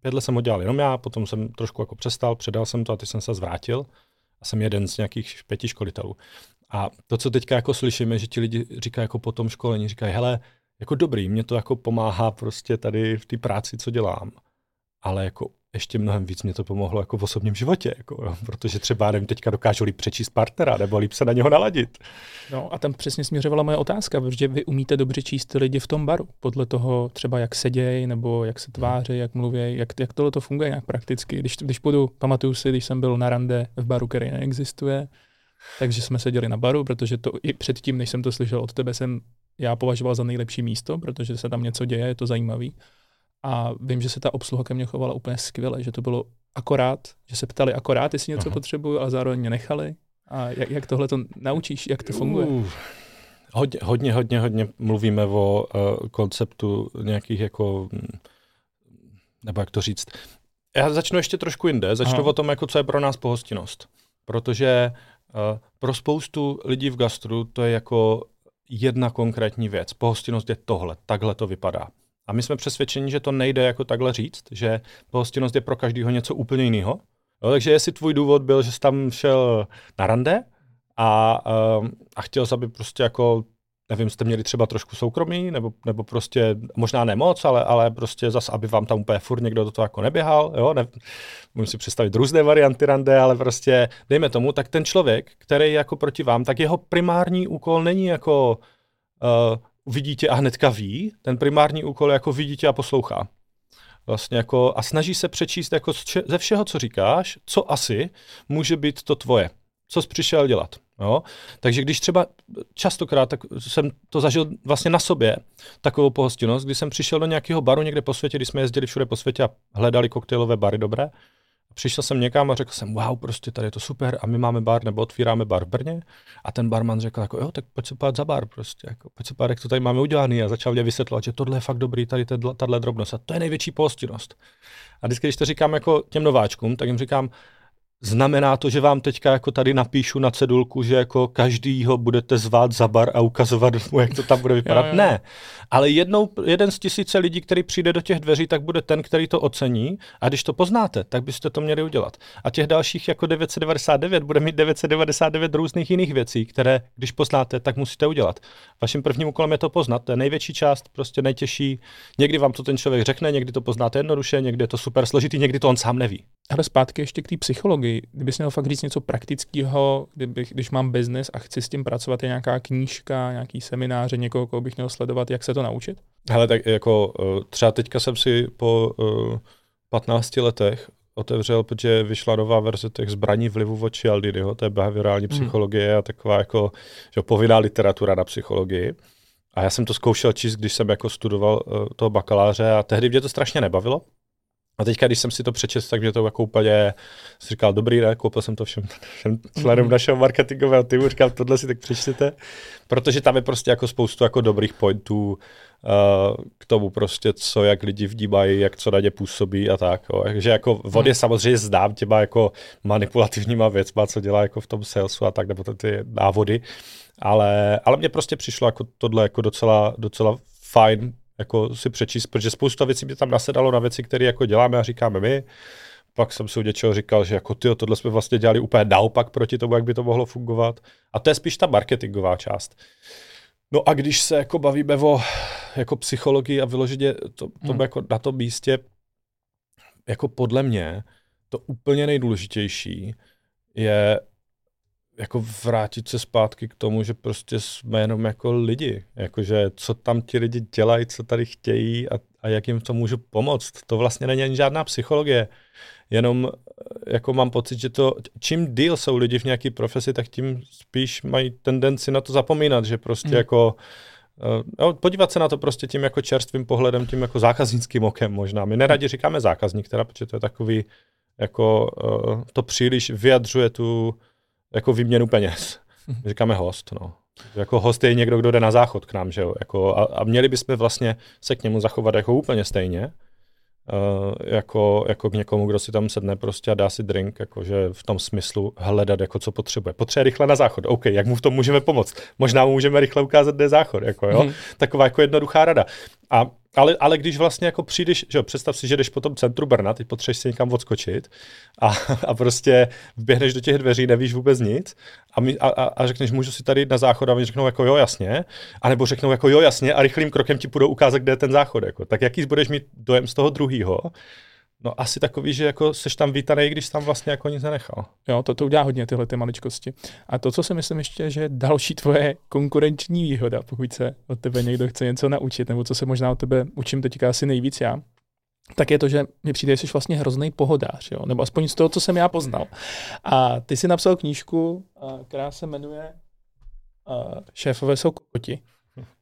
Pět let jsem ho dělal jenom já, potom jsem trošku jako přestal, předal jsem to a teď jsem se zvrátil. A jsem jeden z nějakých pěti školitelů. A to, co teďka jako slyšíme, že ti lidi říkají jako po tom školení, říkají, hele, jako dobrý, mě to jako pomáhá prostě tady v té práci, co dělám. ale jako ještě mnohem víc mě to pomohlo jako v osobním životě, jako, jo, protože třeba nevím, teďka dokážu líp přečíst partnera nebo líp se na něho naladit. No a tam přesně směřovala moje otázka, protože vy umíte dobře číst lidi v tom baru, podle toho třeba jak sedějí, nebo jak se tváří, jak mluví, jak, jak tohle to funguje nějak prakticky. Když, když půjdu, pamatuju si, když jsem byl na rande v baru, který neexistuje, takže jsme seděli na baru, protože to i předtím, než jsem to slyšel od tebe, jsem já považoval za nejlepší místo, protože se tam něco děje, je to zajímavý. A vím, že se ta obsluha ke mně chovala úplně skvěle, že to bylo akorát, že se ptali akorát, jestli něco Aha. potřebuju, a zároveň mě nechali. A jak, jak tohle to naučíš, jak to funguje? Uh, hodně, hodně, hodně, hodně mluvíme o uh, konceptu nějakých jako, hm, nebo jak to říct. Já začnu ještě trošku jinde, začnu Aha. o tom, jako co je pro nás pohostinnost. Protože uh, pro spoustu lidí v gastru to je jako jedna konkrétní věc. Pohostinnost je tohle, takhle to vypadá. A my jsme přesvědčeni, že to nejde jako takhle říct, že pohostinnost je pro každého něco úplně jiného. No, takže jestli tvůj důvod byl, že jsi tam šel na rande a, um, a chtěl jsi, aby prostě jako nevím, jste měli třeba trošku soukromí, nebo, nebo prostě možná nemoc, ale, ale prostě zas, aby vám tam úplně furt někdo do toho jako neběhal, jo, ne, můžu si představit různé varianty rande, ale prostě dejme tomu, tak ten člověk, který je jako proti vám, tak jeho primární úkol není jako uh, vidí tě a hnedka ví, ten primární úkol je jako vidí tě a poslouchá. Vlastně jako, a snaží se přečíst jako ze všeho, co říkáš, co asi může být to tvoje. Co jsi přišel dělat. Jo? Takže když třeba častokrát, tak jsem to zažil vlastně na sobě, takovou pohostinnost, když jsem přišel do nějakého baru někde po světě, když jsme jezdili všude po světě a hledali koktejlové bary dobré, přišel jsem někam a řekl jsem, wow, prostě tady je to super a my máme bar nebo otvíráme bar v Brně a ten barman řekl jako, jo, tak pojď se pát za bar prostě, jako, pojď se pát, jak to tady máme udělaný a začal mě vysvětlovat, že tohle je fakt dobrý, tady tahle drobnost a to je největší pohostinnost. A vždycky, když to říkám jako těm nováčkům, tak jim říkám, Znamená to, že vám teďka jako tady napíšu na cedulku, že jako každýho budete zvát za bar a ukazovat mu, jak to tam bude vypadat? jo, jo. Ne. Ale jednou, jeden z tisíce lidí, který přijde do těch dveří, tak bude ten, který to ocení. A když to poznáte, tak byste to měli udělat. A těch dalších jako 999 bude mít 999 různých jiných věcí, které, když poznáte, tak musíte udělat. Vaším prvním úkolem je to poznat. To je největší část, prostě nejtěžší. Někdy vám to ten člověk řekne, někdy to poznáte jednoduše, někdy je to super složitý, někdy to on sám neví. Ale zpátky ještě k té psychologii. Kdybys měl fakt říct něco praktického, kdybych, když mám biznes a chci s tím pracovat, je nějaká knížka, nějaký semináře, někoho, koho bych měl sledovat, jak se to naučit? Hele, tak jako eh, třeba teďka jsem si po uh, eh, 15 letech otevřel, protože vyšla nová verze těch zbraní vlivu od Cialdiniho, to je behaviorální hmm. psychologie a taková jako že povinná literatura na psychologii. A já jsem to zkoušel číst, když jsem jako studoval uh, toho bakaláře a tehdy mě to strašně nebavilo. A teďka, když jsem si to přečetl, tak mě to jako úplně si říkal, dobrý, ne, koupil jsem to všem, všem členům našeho marketingového týmu, říkal, tohle si tak přečtěte, protože tam je prostě jako spoustu jako dobrých pointů uh, k tomu prostě, co jak lidi vdímají, jak co na ně působí a tak. Jo. Takže jako vody mm. samozřejmě znám těma jako manipulativníma věcma, co dělá jako v tom salesu a tak, nebo ty návody, ale, ale mně prostě přišlo jako tohle jako docela, docela fajn jako si přečíst, protože spousta věcí by tam nasedalo na věci, které jako děláme a říkáme my. Pak jsem si u něčeho říkal, že jako ty, tohle jsme vlastně dělali úplně naopak proti tomu, jak by to mohlo fungovat. A to je spíš ta marketingová část. No a když se jako bavíme o jako psychologii a vyloženě to, to hmm. jako na tom místě, jako podle mě, to úplně nejdůležitější je jako vrátit se zpátky k tomu, že prostě jsme jenom jako lidi. Jakože co tam ti lidi dělají, co tady chtějí a, a jak jim to můžu pomoct. To vlastně není ani žádná psychologie. Jenom eh, jako mám pocit, že to, čím díl jsou lidi v nějaké profesi, tak tím spíš mají tendenci na to zapomínat, že prostě hmm. jako Uh, no, podívat se na to prostě tím jako čerstvým pohledem, tím jako zákaznickým okem možná. My neradi říkáme zákazník, teda, protože to je takový, jako uh, to příliš vyjadřuje tu, jako výměnu peněz. Říkáme host, no. Jako host je někdo, kdo jde na záchod k nám, že jo? Jako, a, a měli bychom vlastně se k němu zachovat jako úplně stejně, uh, jako, jako k někomu, kdo si tam sedne prostě a dá si drink, jakože v tom smyslu hledat, jako co potřebuje. Potřebuje rychle na záchod, OK, jak mu v tom můžeme pomoct? Možná mu můžeme rychle ukázat, kde je záchod, jako jo? Hmm. Taková jako jednoduchá rada. A ale, ale když vlastně jako přijdeš, že jo, představ si, že jdeš po tom centru Brna, teď potřebuješ si někam odskočit a, a prostě vběhneš do těch dveří, nevíš vůbec nic a, my, a, a řekneš, můžu si tady jít na záchod a oni řeknou jako jo, jasně, anebo řeknou jako jo, jasně a rychlým krokem ti půjdou ukázat, kde je ten záchod. Jako. Tak jaký budeš mít dojem z toho druhého, No asi takový, že jako seš tam vítaný, když tam vlastně jako nic nenechal. Jo, to, to udělá hodně tyhle ty maličkosti. A to, co si myslím ještě, že další tvoje konkurenční výhoda, pokud se od tebe někdo chce něco naučit, nebo co se možná od tebe učím teďka asi nejvíc já, tak je to, že mi přijde, že jsi vlastně hrozný pohodář, jo? nebo aspoň z toho, co jsem já poznal. A ty si napsal knížku, která se jmenuje Šéfové jsou kokoti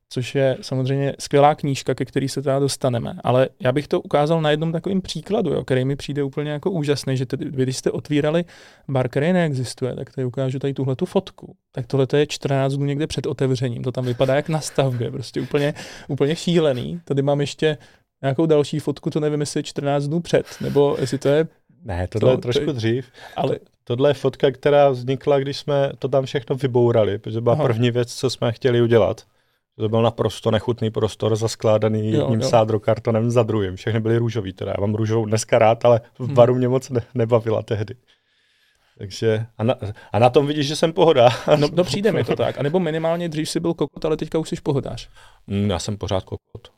což je samozřejmě skvělá knížka, ke který se teda dostaneme. Ale já bych to ukázal na jednom takovém příkladu, jo, který mi přijde úplně jako úžasný, že tedy, vy, když jste otvírali bar, který neexistuje, tak tady ukážu tady tuhle tu fotku. Tak tohle je 14 dnů někde před otevřením. To tam vypadá jak na stavbě, prostě úplně, úplně šílený. Tady mám ještě nějakou další fotku, to nevím, jestli je 14 dnů před, nebo jestli to je ne, tohle to, je trošku to dřív. Ale... Tohle je fotka, která vznikla, když jsme to tam všechno vybourali, protože byla Aha. první věc, co jsme chtěli udělat. To byl naprosto nechutný prostor, zaskládaný jo, jedním jo. sádrokartonem za druhým. Všechny byly růžový, teda já mám růžovou dneska rád, ale v hmm. baru hmm. mě moc ne, nebavila tehdy. Takže a na, a na tom vidíš, že jsem pohoda. No, no přijde mi to tak. A nebo minimálně dřív si byl kokot, ale teďka už jsi pohodář. Mm, já jsem pořád kokot.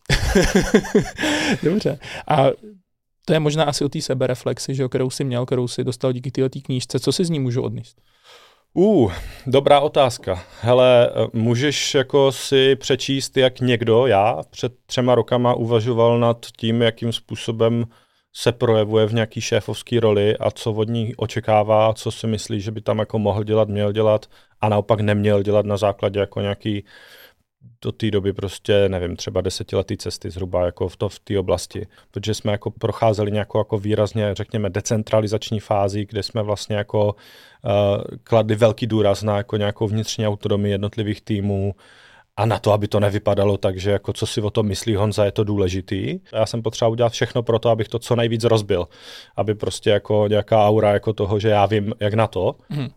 Dobře. A to je možná asi o té sebereflexi, že, kterou jsi měl, kterou jsi dostal díky této knížce. Co si z ní můžu odníst? Uh, dobrá otázka. Hele, můžeš jako si přečíst, jak někdo, já před třema rokama uvažoval nad tím, jakým způsobem se projevuje v nějaký šéfovský roli a co od ní očekává, co si myslí, že by tam jako mohl dělat, měl dělat a naopak neměl dělat na základě jako nějaký do té doby prostě, nevím, třeba desetiletý cesty zhruba jako v, to, v té oblasti, protože jsme jako procházeli nějakou jako výrazně, řekněme, decentralizační fázi, kde jsme vlastně jako uh, kladli velký důraz na jako nějakou vnitřní autonomii jednotlivých týmů, a na to, aby to nevypadalo tak, že jako co si o tom myslí Honza, je to důležitý. Já jsem potřeboval udělat všechno pro to, abych to co nejvíc rozbil. Aby prostě jako nějaká aura jako toho, že já vím, jak na to, hmm. uh,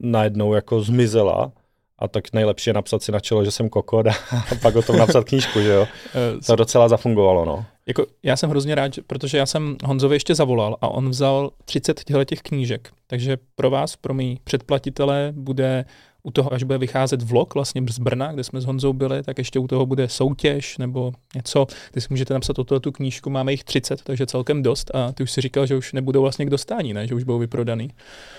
najednou jako zmizela a tak nejlepší je napsat si na čelo, že jsem kokot a, pak o tom napsat knížku, že jo. Eh, to docela zafungovalo, no. Jako, já jsem hrozně rád, protože já jsem Honzovi ještě zavolal a on vzal 30 těch knížek. Takže pro vás, pro mý předplatitele, bude u toho, až bude vycházet vlog vlastně z Brna, kde jsme s Honzou byli, tak ještě u toho bude soutěž nebo něco. Ty si můžete napsat o tu knížku, máme jich 30, takže celkem dost. A ty už si říkal, že už nebudou vlastně k dostání, ne? že už budou vyprodaný.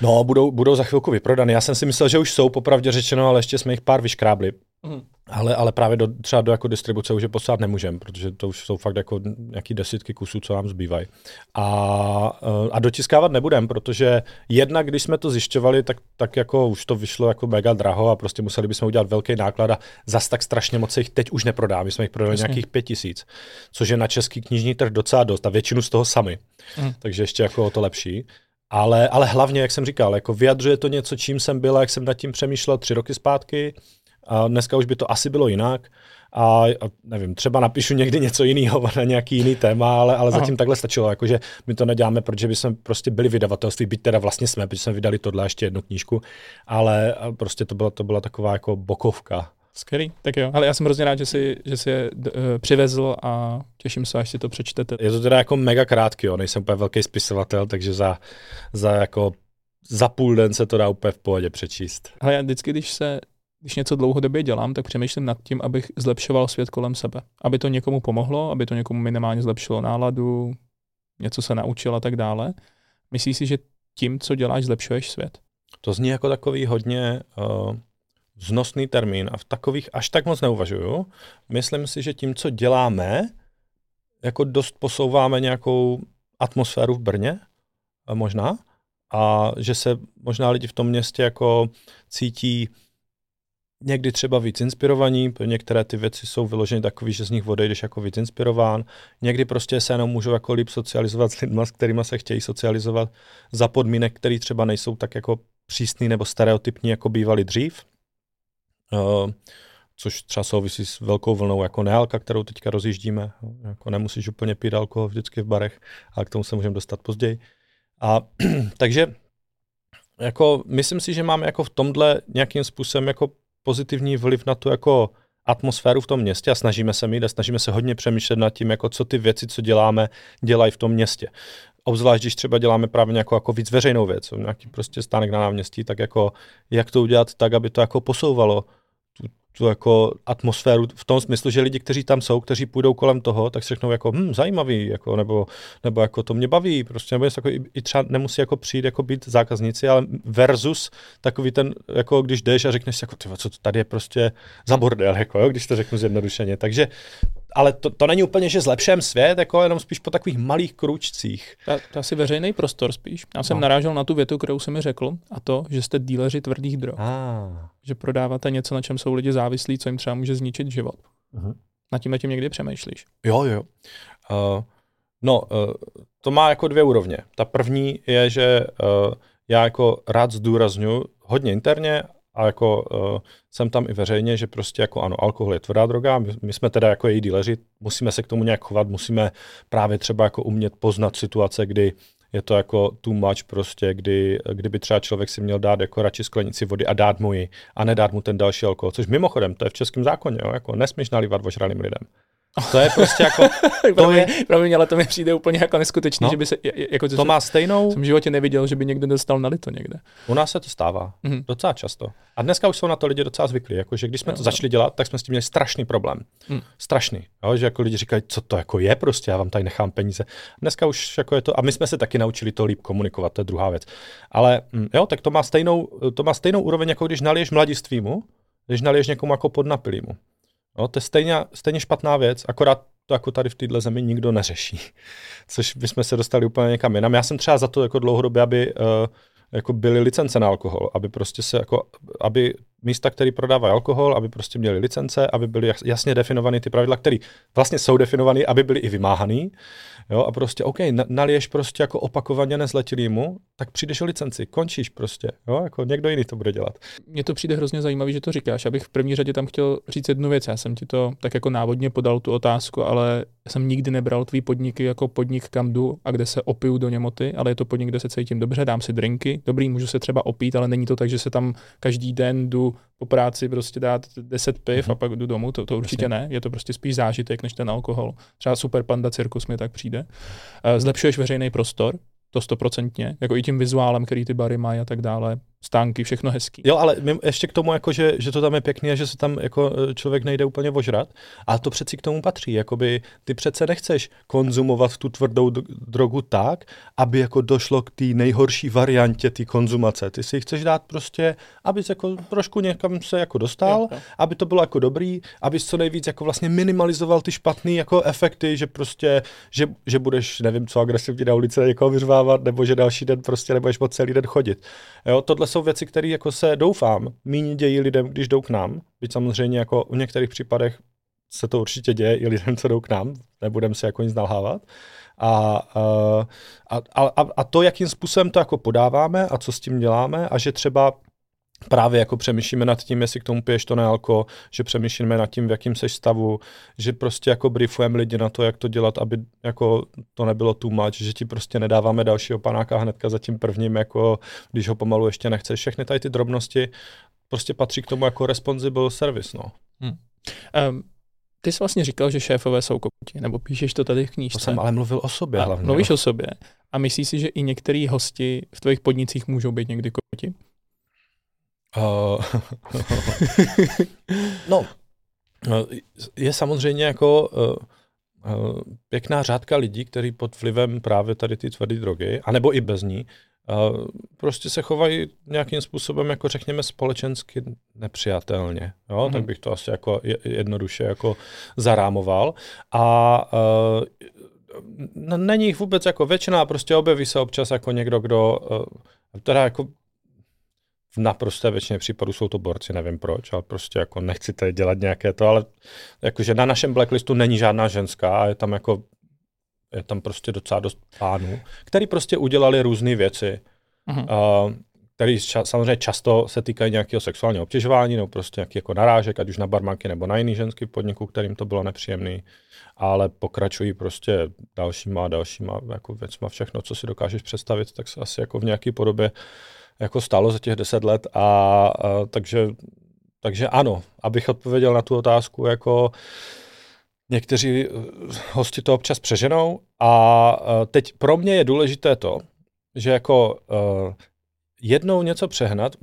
No, budou, budou za chvilku vyprodaný. Já jsem si myslel, že už jsou, popravdě řečeno, ale ještě jsme jich pár vyškrábli. Mm. Ale, ale právě do, třeba do jako distribuce už je poslat nemůžeme, protože to už jsou fakt jako nějaký desítky kusů, co nám zbývají. A, eh, a dotiskávat nebudem, protože jednak, když jsme to zjišťovali, tak, tak jako už to vyšlo jako mega draho a prostě museli bychom udělat velký náklad a zas tak strašně moc se jich teď už neprodá. My jsme jich prodali Jasně. nějakých pět tisíc, což je na český knižní trh docela dost a většinu z toho sami. Mm. Takže ještě jako o to lepší. Ale, ale hlavně, jak jsem říkal, jako vyjadřuje to něco, čím jsem byl, jak jsem nad tím přemýšlel tři roky zpátky, a dneska už by to asi bylo jinak. A, a nevím, třeba napíšu někdy něco jiného na nějaký jiný téma, ale, ale zatím takhle stačilo, jakože my to neděláme, protože by jsme prostě byli vydavatelství, byť teda vlastně jsme, protože jsme vydali tohle ještě jednu knížku, ale prostě to byla, to byla taková jako bokovka. Skvělý, tak jo. Ale já jsem hrozně rád, že si, že si je uh, přivezl a těším se, až si to přečtete. Je to teda jako mega krátký, jo. nejsem úplně velký spisovatel, takže za, za jako za půl den se to dá úplně v pohodě přečíst. Ale já vždycky, když se když něco dlouhodobě dělám, tak přemýšlím nad tím, abych zlepšoval svět kolem sebe. Aby to někomu pomohlo, aby to někomu minimálně zlepšilo náladu, něco se naučil a tak dále. Myslíš si, že tím, co děláš, zlepšuješ svět? To zní jako takový hodně uh, vznosný termín a v takových až tak moc neuvažuju. Myslím si, že tím, co děláme, jako dost posouváme nějakou atmosféru v Brně, možná, a že se možná lidi v tom městě jako cítí někdy třeba víc inspirovaní, některé ty věci jsou vyloženy takový, že z nich odejdeš jako víc inspirován, někdy prostě se jenom můžou jako líp socializovat s lidmi, s kterými se chtějí socializovat za podmínek, které třeba nejsou tak jako přísný nebo stereotypní, jako bývali dřív. Uh, což třeba souvisí s velkou vlnou jako nealka, kterou teďka rozjíždíme. Jako nemusíš úplně pít alkohol vždycky v barech, ale k tomu se můžeme dostat později. A takže jako myslím si, že máme jako v tomhle nějakým způsobem jako pozitivní vliv na tu jako atmosféru v tom městě a snažíme se mít a snažíme se hodně přemýšlet nad tím, jako co ty věci, co děláme, dělají v tom městě. Obzvlášť, když třeba děláme právě nějakou jako víc veřejnou věc, nějaký prostě stánek na náměstí, tak jako jak to udělat tak, aby to jako posouvalo tu tu jako atmosféru v tom smyslu, že lidi, kteří tam jsou, kteří půjdou kolem toho, tak si řeknou jako hm, zajímavý, jako, nebo, nebo jako to mě baví, prostě, nebo jako, i, i třeba nemusí jako přijít jako být zákazníci, ale versus takový ten, jako když jdeš a řekneš si jako, tyvo, co to tady je prostě za bordel, jako, jo, když to řeknu zjednodušeně. Takže ale to, to není úplně, že zlepšem svět, jako jenom spíš po takových malých kručcích. To, to asi veřejný prostor spíš. Já jsem no. narážel na tu větu, kterou jsem mi řekl, a to, že jste díleři tvrdých drog. Ah. Že prodáváte něco, na čem jsou lidi závislí, co jim třeba může zničit život. Uh-huh. Na tím tím někdy přemýšlíš? Jo, jo. Uh, no, uh, to má jako dvě úrovně. Ta první je, že uh, já jako rád zdůraznuju hodně interně a jako uh, jsem tam i veřejně, že prostě jako ano, alkohol je tvrdá droga, my, my jsme teda jako její díleři, musíme se k tomu nějak chovat, musíme právě třeba jako umět poznat situace, kdy je to jako too much prostě, kdy, kdyby třeba člověk si měl dát jako radši sklenici vody a dát mu ji a nedát mu ten další alkohol, což mimochodem, to je v českém zákoně, jo, jako nesmíš nalívat ožralým lidem. To je prostě jako... to promiň, je... promiň, ale to mi přijde úplně jako neskutečný, no, že by se... Jako, to má stejnou... Jsem v životě neviděl, že by někdo dostal na lito někde. U nás se to stává. Mm-hmm. Docela často. A dneska už jsou na to lidi docela zvyklí. Jakože když jsme jo, to začali dělat, tak jsme s tím měli strašný problém. Mm. Strašný. Jo, že jako lidi říkají, co to jako je prostě, já vám tady nechám peníze. Dneska už jako je to... A my jsme se taky naučili to líp komunikovat, to je druhá věc. Ale mm, jo, tak to má stejnou, to má stejnou úroveň, jako když naliješ mladistvímu, když naliješ někomu jako podnapilýmu. No, to je stejně, stejně špatná věc, akorát to jako tady v této zemi nikdo neřeší. Což bychom se dostali úplně někam jinam. Já jsem třeba za to jako dlouhodobě, aby uh, jako byly licence na alkohol, aby prostě se jako, aby místa, které prodávají alkohol, aby prostě měli licence, aby byly jasně definované ty pravidla, které vlastně jsou definované, aby byly i vymáhané. Jo, a prostě, OK, naliješ prostě jako opakovaně nezletilýmu, tak přijdeš o licenci, končíš prostě, jo, jako někdo jiný to bude dělat. Mně to přijde hrozně zajímavý, že to říkáš. Abych v první řadě tam chtěl říct jednu věc. Já jsem ti to tak jako návodně podal tu otázku, ale jsem nikdy nebral tvý podniky jako podnik, kam jdu a kde se opiju do němoty, ale je to podnik, kde se cítím dobře, dám si drinky, dobrý, můžu se třeba opít, ale není to tak, že se tam každý den jdu po práci prostě dát 10 piv mm-hmm. a pak jdu domů, to, to určitě Jasně. ne, je to prostě spíš zážitek než ten alkohol. Třeba Super Panda Cirkus mi tak přijde. Eh, zlepšuješ veřejný prostor, to stoprocentně, jako i tím vizuálem, který ty bary mají a tak dále, stánky, všechno hezký. Jo, ale ještě k tomu, jako, že, že to tam je pěkný a že se tam jako e, člověk nejde úplně ožrat, a to přeci k tomu patří. Jakoby ty přece nechceš konzumovat tu tvrdou drogu tak, aby jako došlo k té nejhorší variantě té konzumace. Ty si chceš dát prostě, aby jako trošku někam se jako dostal, jo, jo. aby to bylo jako dobrý, aby co nejvíc jako vlastně minimalizoval ty špatné jako efekty, že prostě, že, že budeš, nevím co, agresivně na ulici někoho vyřvávat, nebo že další den prostě nebudeš moc celý den chodit. Jo, tohle jsou věci, které jako se doufám méně dějí lidem, když jdou k nám. Byť samozřejmě jako v některých případech se to určitě děje i lidem, co jdou k nám, nebudeme se jako nic nalhávat. A, a, a, a to, jakým způsobem to jako podáváme a co s tím děláme a že třeba právě jako přemýšlíme nad tím, jestli k tomu piješ to nealko, že přemýšlíme nad tím, v jakém seš stavu, že prostě jako briefujeme lidi na to, jak to dělat, aby jako to nebylo too much, že ti prostě nedáváme dalšího panáka hnedka za tím prvním, jako když ho pomalu ještě nechceš. Všechny tady ty drobnosti prostě patří k tomu jako responsible service, no. Hmm. Um, ty jsi vlastně říkal, že šéfové jsou kokoti, nebo píšeš to tady v knížce. To jsem ale mluvil o sobě a hlavně. Mluvíš o sobě. A myslíš si, že i některý hosti v tvých podnicích můžou být někdy kokoti? Uh, no, je samozřejmě jako uh, uh, pěkná řádka lidí, kteří pod vlivem právě tady ty tvrdé drogy, anebo i bez ní, prostě se chovají nějakým způsobem, jako řekněme, společensky nepřijatelně. Jo? Mm. Tak bych to asi jako jednoduše jako zarámoval. A není jich vůbec jako většina, prostě objeví se občas jako někdo, kdo teda jako v naprosté většině případů jsou to borci, nevím proč, ale prostě jako nechci tady dělat nějaké to, ale jakože na našem blacklistu není žádná ženská a je tam jako je tam prostě docela dost pánů, který prostě udělali různé věci, uh-huh. uh, který ča- samozřejmě často se týkají nějakého sexuálního obtěžování nebo prostě nějaký jako narážek, ať už na barmanky nebo na jiný ženský podniku, kterým to bylo nepříjemný, ale pokračují prostě dalšíma a dalšíma jako věcma, všechno, co si dokážeš představit, tak se asi jako v nějaké podobě uh, jako stálo za těch deset let a, a takže, takže ano, abych odpověděl na tu otázku, jako někteří eh, hosti to občas přeženou a eh, teď pro mě je důležité to, že jako uh, jednou něco přehnat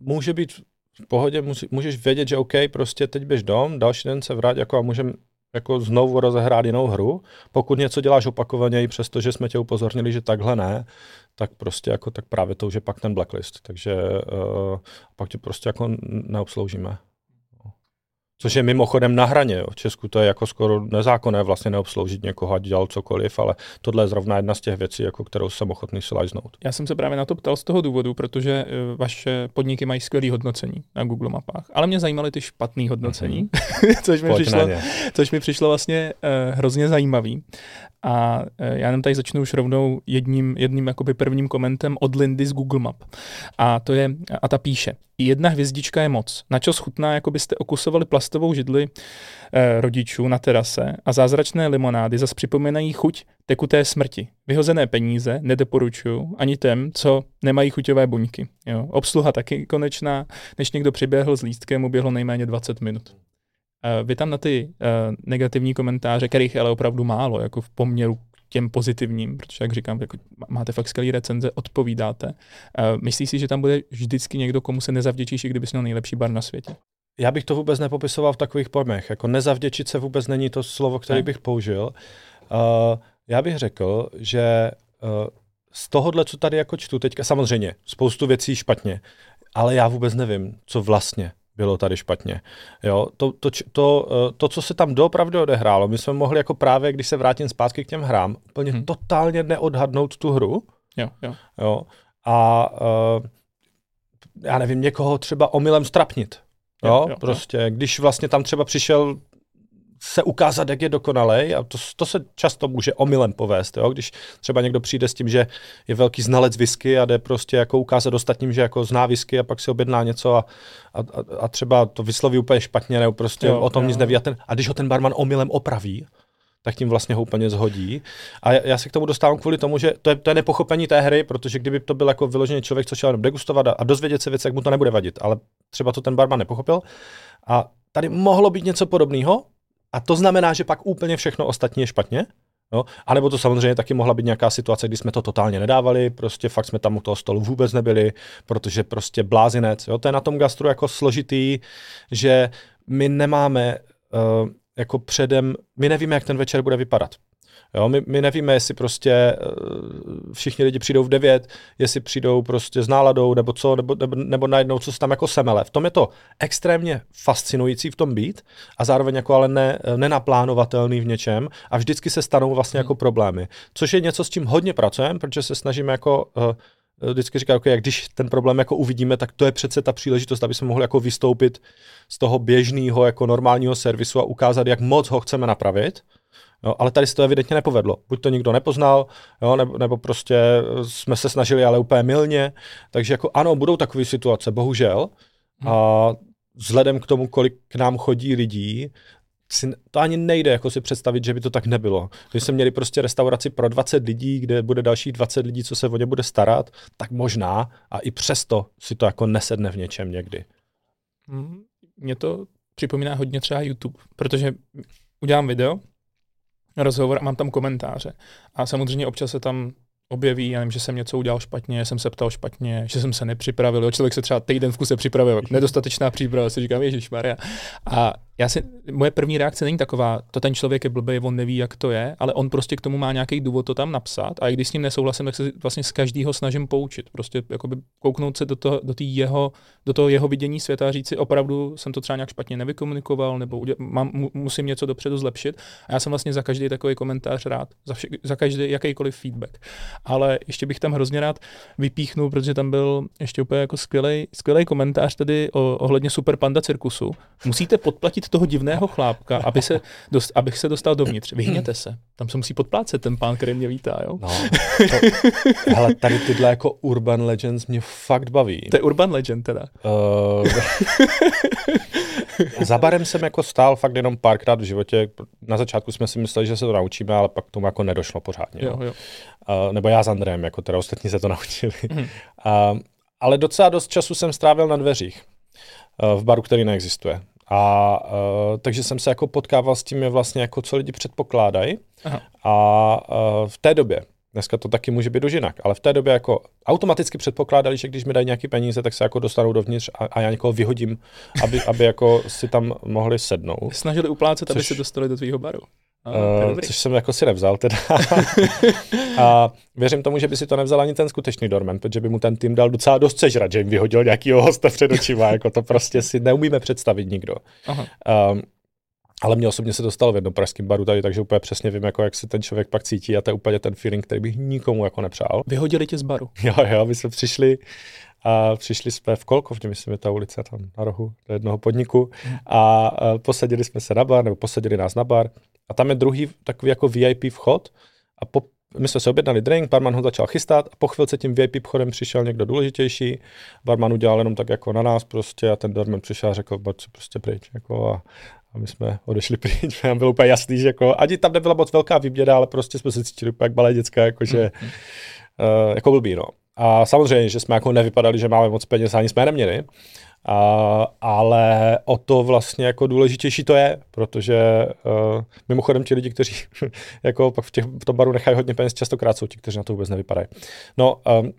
může být v pohodě musí, můžeš vědět, že OK, prostě teď běž dom, další den se vrát jako a můžeme jako znovu rozehrát jinou hru. Pokud něco děláš opakovaně, i přesto, že jsme tě upozornili, že takhle ne, tak prostě jako tak právě to už je pak ten blacklist. Takže uh, pak tě prostě jako neobsloužíme. Což je mimochodem na hraně. Jo. V Česku to je jako skoro nezákonné vlastně neobsloužit někoho, ať dělal cokoliv, ale tohle je zrovna jedna z těch věcí, jako kterou jsem ochotný si lajznout. Já jsem se právě na to ptal z toho důvodu, protože uh, vaše podniky mají skvělé hodnocení na Google mapách, ale mě zajímaly ty špatné hodnocení, mm-hmm. což, mi přišlo, což mi přišlo vlastně uh, hrozně zajímavý. A uh, já jenom tady začnu už rovnou jedním, jedním jakoby prvním komentem od Lindy z Google Map. A to je, a ta píše, jedna hvězdička je moc. Na čo schutná, jako byste okusovali plastovou židli eh, rodičů na terase a zázračné limonády zas připomínají chuť tekuté smrti. Vyhozené peníze nedoporučuju ani těm, co nemají chuťové buňky. Jo. Obsluha taky konečná, než někdo přiběhl s lístkem, uběhlo nejméně 20 minut. Eh, vy tam na ty uh, negativní komentáře, kterých ale opravdu málo, jako v poměru těm pozitivním, protože jak říkám, jako máte fakt skvělý recenze, odpovídáte. Uh, myslíš si, že tam bude vždycky někdo, komu se nezavděčíš, i kdybys měl nejlepší bar na světě? Já bych to vůbec nepopisoval v takových pojmech. Jako nezavděčit se vůbec není to slovo, které bych použil. Uh, já bych řekl, že uh, z tohohle, co tady jako čtu teďka, samozřejmě spoustu věcí špatně, ale já vůbec nevím, co vlastně bylo tady špatně. Jo, to, to, to, eh, to, co se tam doopravdy odehrálo, my jsme mohli jako právě, když se vrátím zpátky k těm hrám, úplně hmm. totálně neodhadnout tu hru. Jo, jo. jo a uh, já nevím, někoho třeba omylem strapnit. Jo, jo, jo prostě, jo. když vlastně tam třeba přišel se ukázat, jak je dokonalej a to, to se často může omylem povést, jo? když třeba někdo přijde s tím, že je velký znalec whisky a jde prostě jako ukázat ostatním, že jako zná whisky a pak si objedná něco a, a, a třeba to vysloví úplně špatně nebo prostě jo, o tom jo. nic neví a, ten, a když ho ten barman omylem opraví, tak tím vlastně ho úplně zhodí. A já se k tomu dostávám kvůli tomu, že to je, to je nepochopení té hry, protože kdyby to byl jako vyložený člověk, co šel jenom degustovat a, a dozvědět se věci, jak mu to nebude vadit, ale třeba to ten barman nepochopil. A tady mohlo být něco podobného, a to znamená, že pak úplně všechno ostatní je špatně. Jo? A nebo to samozřejmě taky mohla být nějaká situace, kdy jsme to totálně nedávali, prostě fakt jsme tam u toho stolu vůbec nebyli, protože prostě blázinec. Jo? To je na tom gastru jako složitý, že my nemáme uh, jako předem, my nevíme, jak ten večer bude vypadat. Jo, my, my nevíme, jestli prostě eh, všichni lidi přijdou v 9, jestli přijdou prostě s náladou, nebo co, nebo, nebo, nebo najednou, co se tam jako semele. V tom je to extrémně fascinující v tom být a zároveň jako ale ne, nenaplánovatelný v něčem a vždycky se stanou vlastně jako hmm. problémy. Což je něco, s čím hodně pracujeme, protože se snažíme jako uh, vždycky říkat, okay, jak když ten problém jako uvidíme, tak to je přece ta příležitost, aby jsme mohli jako vystoupit z toho běžného jako normálního servisu a ukázat, jak moc ho chceme napravit Jo, ale tady se to evidentně nepovedlo. Buď to nikdo nepoznal, jo, nebo, nebo prostě jsme se snažili, ale úplně milně. Takže jako ano, budou takové situace, bohužel. Hmm. A vzhledem k tomu, kolik k nám chodí lidí, si, to ani nejde jako si představit, že by to tak nebylo. Když jsme měli prostě restauraci pro 20 lidí, kde bude dalších 20 lidí, co se o ně bude starat, tak možná a i přesto si to jako nesedne v něčem někdy. Hmm. Mně to připomíná hodně třeba YouTube, protože udělám video, rozhovor a mám tam komentáře. A samozřejmě občas se tam objeví, já nevím, že jsem něco udělal špatně, že jsem se ptal špatně, že jsem se nepřipravil. Člověk se třeba týden v kuse připravil, nedostatečná příprava, si říkám, Ježíš Maria. A já si, moje první reakce není taková, to ten člověk je blbý, on neví, jak to je, ale on prostě k tomu má nějaký důvod to tam napsat a i když s ním nesouhlasím, tak se vlastně z každého snažím poučit. Prostě jakoby kouknout se do toho, do, jeho, do toho jeho vidění světa a říct si, opravdu jsem to třeba nějak špatně nevykomunikoval nebo uděl, mám, musím něco dopředu zlepšit. A já jsem vlastně za každý takový komentář rád, za, vše, za každý jakýkoliv feedback. Ale ještě bych tam hrozně rád vypíchnul, protože tam byl ještě úplně jako skvělý komentář tady o, ohledně Super Panda cirkusu. Musíte podplatit chytit toho divného chlápka, aby se dost, abych se dostal dovnitř. Vyhněte se. Tam se musí podplácet ten pán, který mě vítá, jo? No, to, hele, tady tyhle jako urban legends mě fakt baví. To je urban legend teda. Uh, za barem jsem jako stál fakt jenom párkrát v životě. Na začátku jsme si mysleli, že se to naučíme, ale pak tomu jako nedošlo pořádně. Jo, jo. Uh, nebo já s Andrejem, jako teda ostatní se to naučili. Mm. Uh, ale docela dost času jsem strávil na dveřích v baru, který neexistuje. A uh, takže jsem se jako potkával s tím, vlastně jako co lidi předpokládají. A uh, v té době, Dneska to taky může být už jinak, ale v té době jako automaticky předpokládali, že když mi dají nějaké peníze, tak se jako dostanou dovnitř a, a já někoho vyhodím, aby, aby jako si tam mohli sednout. Snažili uplácet, což, aby se dostali do tvýho baru. Uh, což jsem jako si nevzal teda. a věřím tomu, že by si to nevzal ani ten skutečný dormen, protože by mu ten tým dal docela dost sežrat, že jim vyhodil nějakýho hosta před očima, jako to prostě si neumíme představit nikdo. Aha. Um, ale mě osobně se dostalo v jednom pražském baru tady, takže úplně přesně vím, jako jak se ten člověk pak cítí a to je úplně ten feeling, který bych nikomu jako nepřál. Vyhodili tě z baru? Jo, jo, my jsme přišli a přišli jsme v Kolkovně, myslím, je ta ulice tam na rohu do jednoho podniku hmm. a, a posadili jsme se na bar, nebo posadili nás na bar a tam je druhý takový jako VIP vchod a po, my jsme se objednali drink, barman ho začal chystat a po chvilce tím VIP vchodem přišel někdo důležitější, barman udělal jenom tak jako na nás prostě a ten doorman přišel a řekl, pojď prostě pryč. Jako a, a my jsme odešli pryč. Nám bylo úplně jasný, že jako, ani tam nebyla moc velká výběra, ale prostě jsme se cítili úplně jak malé děcka, jako, že, mm. uh, jako blbý, no. A samozřejmě, že jsme jako nevypadali, že máme moc peněz, ani jsme je neměli. A, ale o to vlastně jako důležitější to je, protože uh, mimochodem ti lidi, kteří jako pak v, těch, v tom baru nechají hodně peněz, častokrát jsou ti, kteří na to vůbec nevypadají. No, um,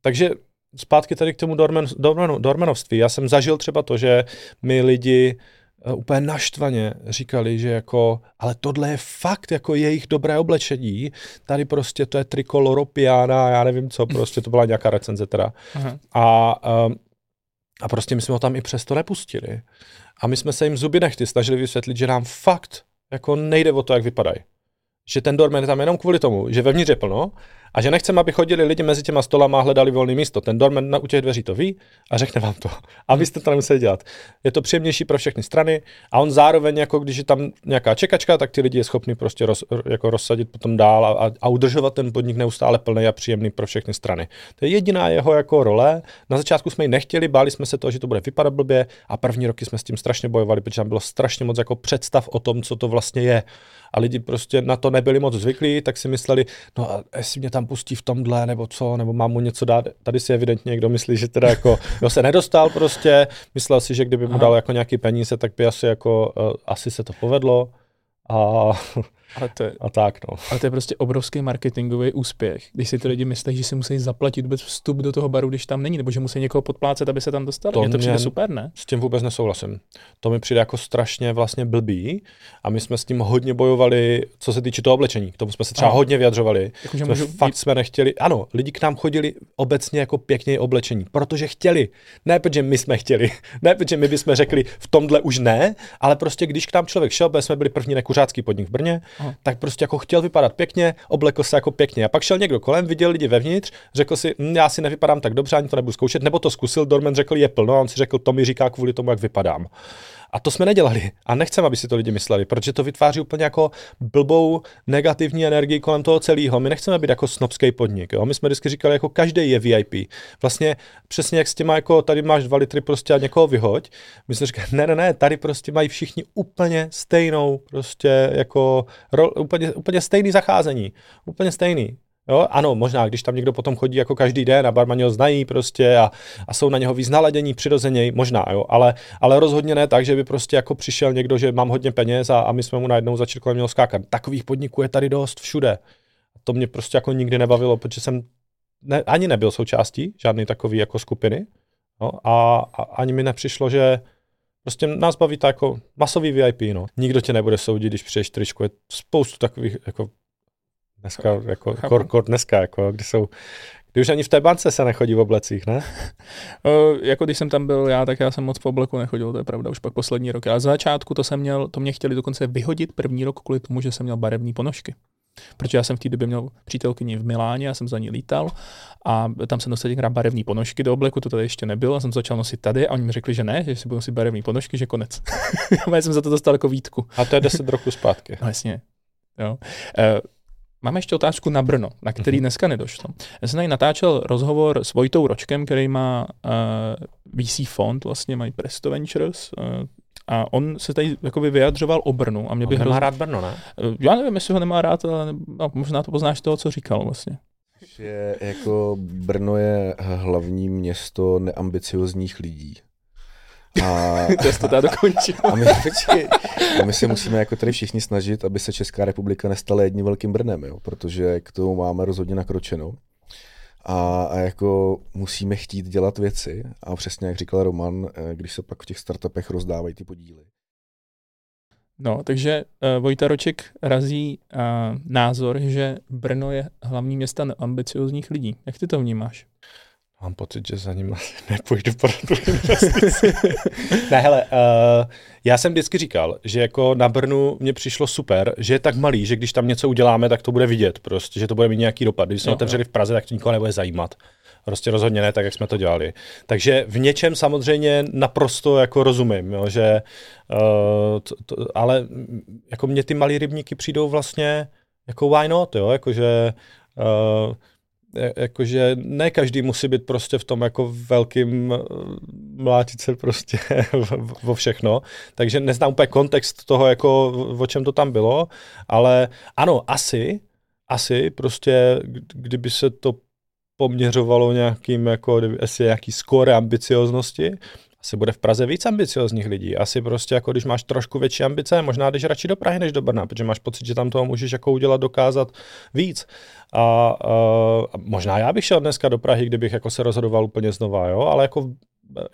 takže zpátky tady k tomu dormen, dormen, dormenovství. Já jsem zažil třeba to, že mi lidi uh, úplně naštvaně říkali, že jako, ale tohle je fakt jako jejich dobré oblečení, tady prostě to je trikoloro piana, já nevím co, prostě to byla nějaká recenze teda. Aha. A um, a prostě my jsme ho tam i přesto nepustili. A my jsme se jim zuby nechty snažili vysvětlit, že nám fakt jako nejde o to, jak vypadají. Že ten dormen je tam jenom kvůli tomu, že vevnitř je plno a že nechceme, aby chodili lidi mezi těma stolama a hledali volné místo. Ten dormen na, u těch dveří to ví a řekne vám to. A vy jste to nemuseli dělat. Je to příjemnější pro všechny strany a on zároveň, jako když je tam nějaká čekačka, tak ty lidi je schopný prostě roz, jako rozsadit potom dál a, a, udržovat ten podnik neustále plný a příjemný pro všechny strany. To je jediná jeho jako role. Na začátku jsme ji nechtěli, báli jsme se toho, že to bude vypadat blbě a první roky jsme s tím strašně bojovali, protože tam bylo strašně moc jako představ o tom, co to vlastně je. A lidi prostě na to nebyli moc zvyklí, tak si mysleli, no a jestli mě tam pustí v tomhle, nebo co, nebo mám mu něco dát. Tady si evidentně někdo myslí, že teda jako, no se nedostal prostě, myslel si, že kdyby mu dal jako nějaký peníze, tak by asi jako, uh, asi se to povedlo. A ale to je, a tak, no. Ale to je prostě obrovský marketingový úspěch, když si ty lidi myslí, že si musí zaplatit vůbec vstup do toho baru, když tam není, nebo že musí někoho podplácet, aby se tam dostali. To Mně to přijde super, ne? S tím vůbec nesouhlasím. To mi přijde jako strašně vlastně blbý a my jsme s tím hodně bojovali, co se týče toho oblečení. K tomu jsme se třeba a. hodně vyjadřovali. Jako, že můžu... Fakt jsme nechtěli. Ano, lidi k nám chodili obecně jako pěkně oblečení, protože chtěli. Ne, protože my jsme chtěli. Ne, protože my bychom řekli, v tomhle už ne, ale prostě když k nám člověk šel, jsme byli první nekuřácký podnik v Brně, Aha. tak prostě jako chtěl vypadat pěkně, oblekl se jako pěkně. A pak šel někdo kolem, viděl lidi vevnitř, řekl si, hm, já si nevypadám tak dobře, ani to nebudu zkoušet, nebo to zkusil, Dorman řekl, je plno, a on si řekl, to mi říká kvůli tomu, jak vypadám. A to jsme nedělali. A nechceme, aby si to lidi mysleli, protože to vytváří úplně jako blbou negativní energii kolem toho celého. My nechceme být jako snobský podnik. Jo? My jsme vždycky říkali, jako každý je VIP. Vlastně přesně jak s těma, jako tady máš dva litry prostě a někoho vyhoď. My jsme říkali, ne, ne, ne, tady prostě mají všichni úplně stejnou, prostě jako ro, úplně, úplně stejný zacházení. Úplně stejný. Jo, ano, možná, když tam někdo potom chodí jako každý den a barmani ho znají prostě a, a jsou na něho víc naladění přirozeně, možná, jo, ale, ale rozhodně ne tak, že by prostě jako přišel někdo, že mám hodně peněz a, a my jsme mu najednou začali kolem něho skákat. Takových podniků je tady dost všude. To mě prostě jako nikdy nebavilo, protože jsem ne, ani nebyl součástí žádné takové jako skupiny no, a, a ani mi nepřišlo, že Prostě nás baví to jako masový VIP, no. Nikdo tě nebude soudit, když přijdeš tričku. Je spoustu takových jako Dneska, jako, kor, kor dneska, jako, kdy jsou, kdy už ani v té bance se nechodí v oblecích, ne? uh, jako když jsem tam byl já, tak já jsem moc v obleku nechodil, to je pravda, už pak poslední rok. A za začátku to jsem měl, to mě chtěli dokonce vyhodit první rok kvůli tomu, že jsem měl barevné ponožky. Protože já jsem v té době měl přítelkyni v Miláně, já jsem za ní lítal a tam jsem nosil tenkrát barevné ponožky do obleku, to tady ještě nebylo, a jsem začal nosit tady a oni mi řekli, že ne, že si budu nosit barevné ponožky, že konec. já jsem za to dostal jako výtku. A to je 10 roků zpátky. no, jasně. Jo. Uh, Máme ještě otázku na Brno, na který mhm. dneska nedošlo. Já jsem tady natáčel rozhovor s Vojtou Ročkem, který má uh, eh, VC fond, vlastně mají Presto Ventures, uh, a on se tady jakoby vyjadřoval o Brnu. A mě by hrozně... rád Brno, ne? Uh, já nevím, jestli ho nemá rád, ale no, možná to poznáš toho, co říkal vlastně. Že jako Brno je hlavní město neambiciozních lidí. A, to to tady dokončil. A my, a my se musíme jako tady všichni snažit, aby se Česká republika nestala jedním velkým Brnem, jo? protože k tomu máme rozhodně nakročenou. A, a jako musíme chtít dělat věci a přesně jak říkal Roman, eh, když se pak v těch startupech rozdávají ty podíly. No, takže uh, Vojta Roček razí uh, názor, že Brno je hlavní města ambiciozních lidí. Jak ty to vnímáš? Mám pocit, že za ním nepůjdu pro tu investici. ne, hele, uh, já jsem vždycky říkal, že jako na Brnu mě přišlo super, že je tak malý, že když tam něco uděláme, tak to bude vidět prostě, že to bude mít nějaký dopad. Když jsme jo, otevřeli jo. v Praze, tak to nikoho nebude zajímat. Prostě rozhodně ne tak, jak jsme to dělali. Takže v něčem samozřejmě naprosto jako rozumím, jo, že, uh, to, to, ale jako mě ty malý rybníky přijdou vlastně jako why not, jo, jakože uh, jakože ne každý musí být prostě v tom jako velkým mlátit se prostě vo všechno, takže neznám úplně kontext toho, jako o čem to tam bylo, ale ano, asi, asi prostě, kdyby se to poměřovalo nějakým, jako, jestli nějaký skóre ambicioznosti, asi bude v Praze víc ambiciozních lidí. Asi prostě jako když máš trošku větší ambice, možná jdeš radši do Prahy než do Brna, protože máš pocit, že tam toho můžeš jako udělat, dokázat víc. A, a, možná já bych šel dneska do Prahy, kdybych jako se rozhodoval úplně znova, jo, ale jako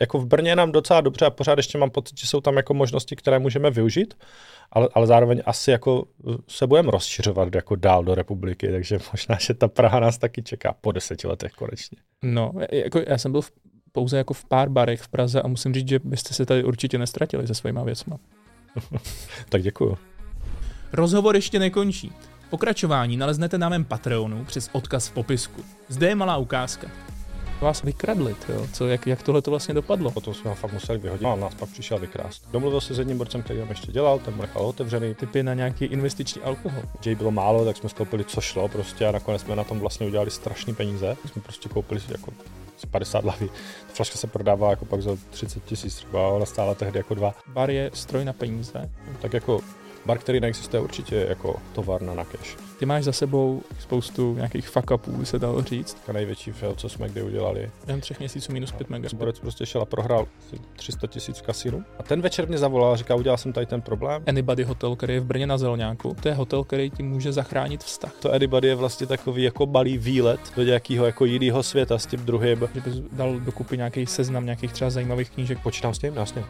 jako v Brně nám docela dobře a pořád ještě mám pocit, že jsou tam jako možnosti, které můžeme využít, ale, ale zároveň asi jako se budeme rozšiřovat jako dál do republiky, takže možná, že ta Praha nás taky čeká po deseti letech konečně. No, jako já jsem byl v, pouze jako v pár barech v Praze a musím říct, že byste se tady určitě nestratili se svýma věcma. tak děkuju. Rozhovor ještě nekončí. Pokračování naleznete na mém Patreonu přes odkaz v popisku. Zde je malá ukázka vás vykradli, jo? Co, jak, jak tohle to vlastně dopadlo? Potom jsme ho fakt museli vyhodit a nás pak přišel vykrást. Domluvil se s jedním borcem, který tam ještě dělal, ten mu nechal otevřený. Typy na nějaký investiční alkohol. Jay bylo málo, tak jsme skoupili, co šlo prostě a nakonec jsme na tom vlastně udělali strašný peníze. Jsme prostě koupili jako 50 lahví. Ta flaška se prodává jako pak za 30 tisíc třeba, ona stála tehdy jako dva. Bar je stroj na peníze. Tak jako bar, který neexistuje určitě jako továrna na cash. Ty máš za sebou spoustu nějakých fuck upů, se dalo říct. A největší fail, co jsme kdy udělali. Jen třech měsíců minus 5 mega. Borec prostě šel a prohrál 300 tisíc v kasínu. A ten večer mě zavolal a říká, udělal jsem tady ten problém. Anybody Hotel, který je v Brně na Zelňáku, to je hotel, který ti může zachránit vztah. To Anybody je vlastně takový jako balý výlet do nějakého jako jiného světa s tím druhým. Že bys dal dokupy nějaký seznam nějakých třeba zajímavých knížek. Počítám s tím, jasně.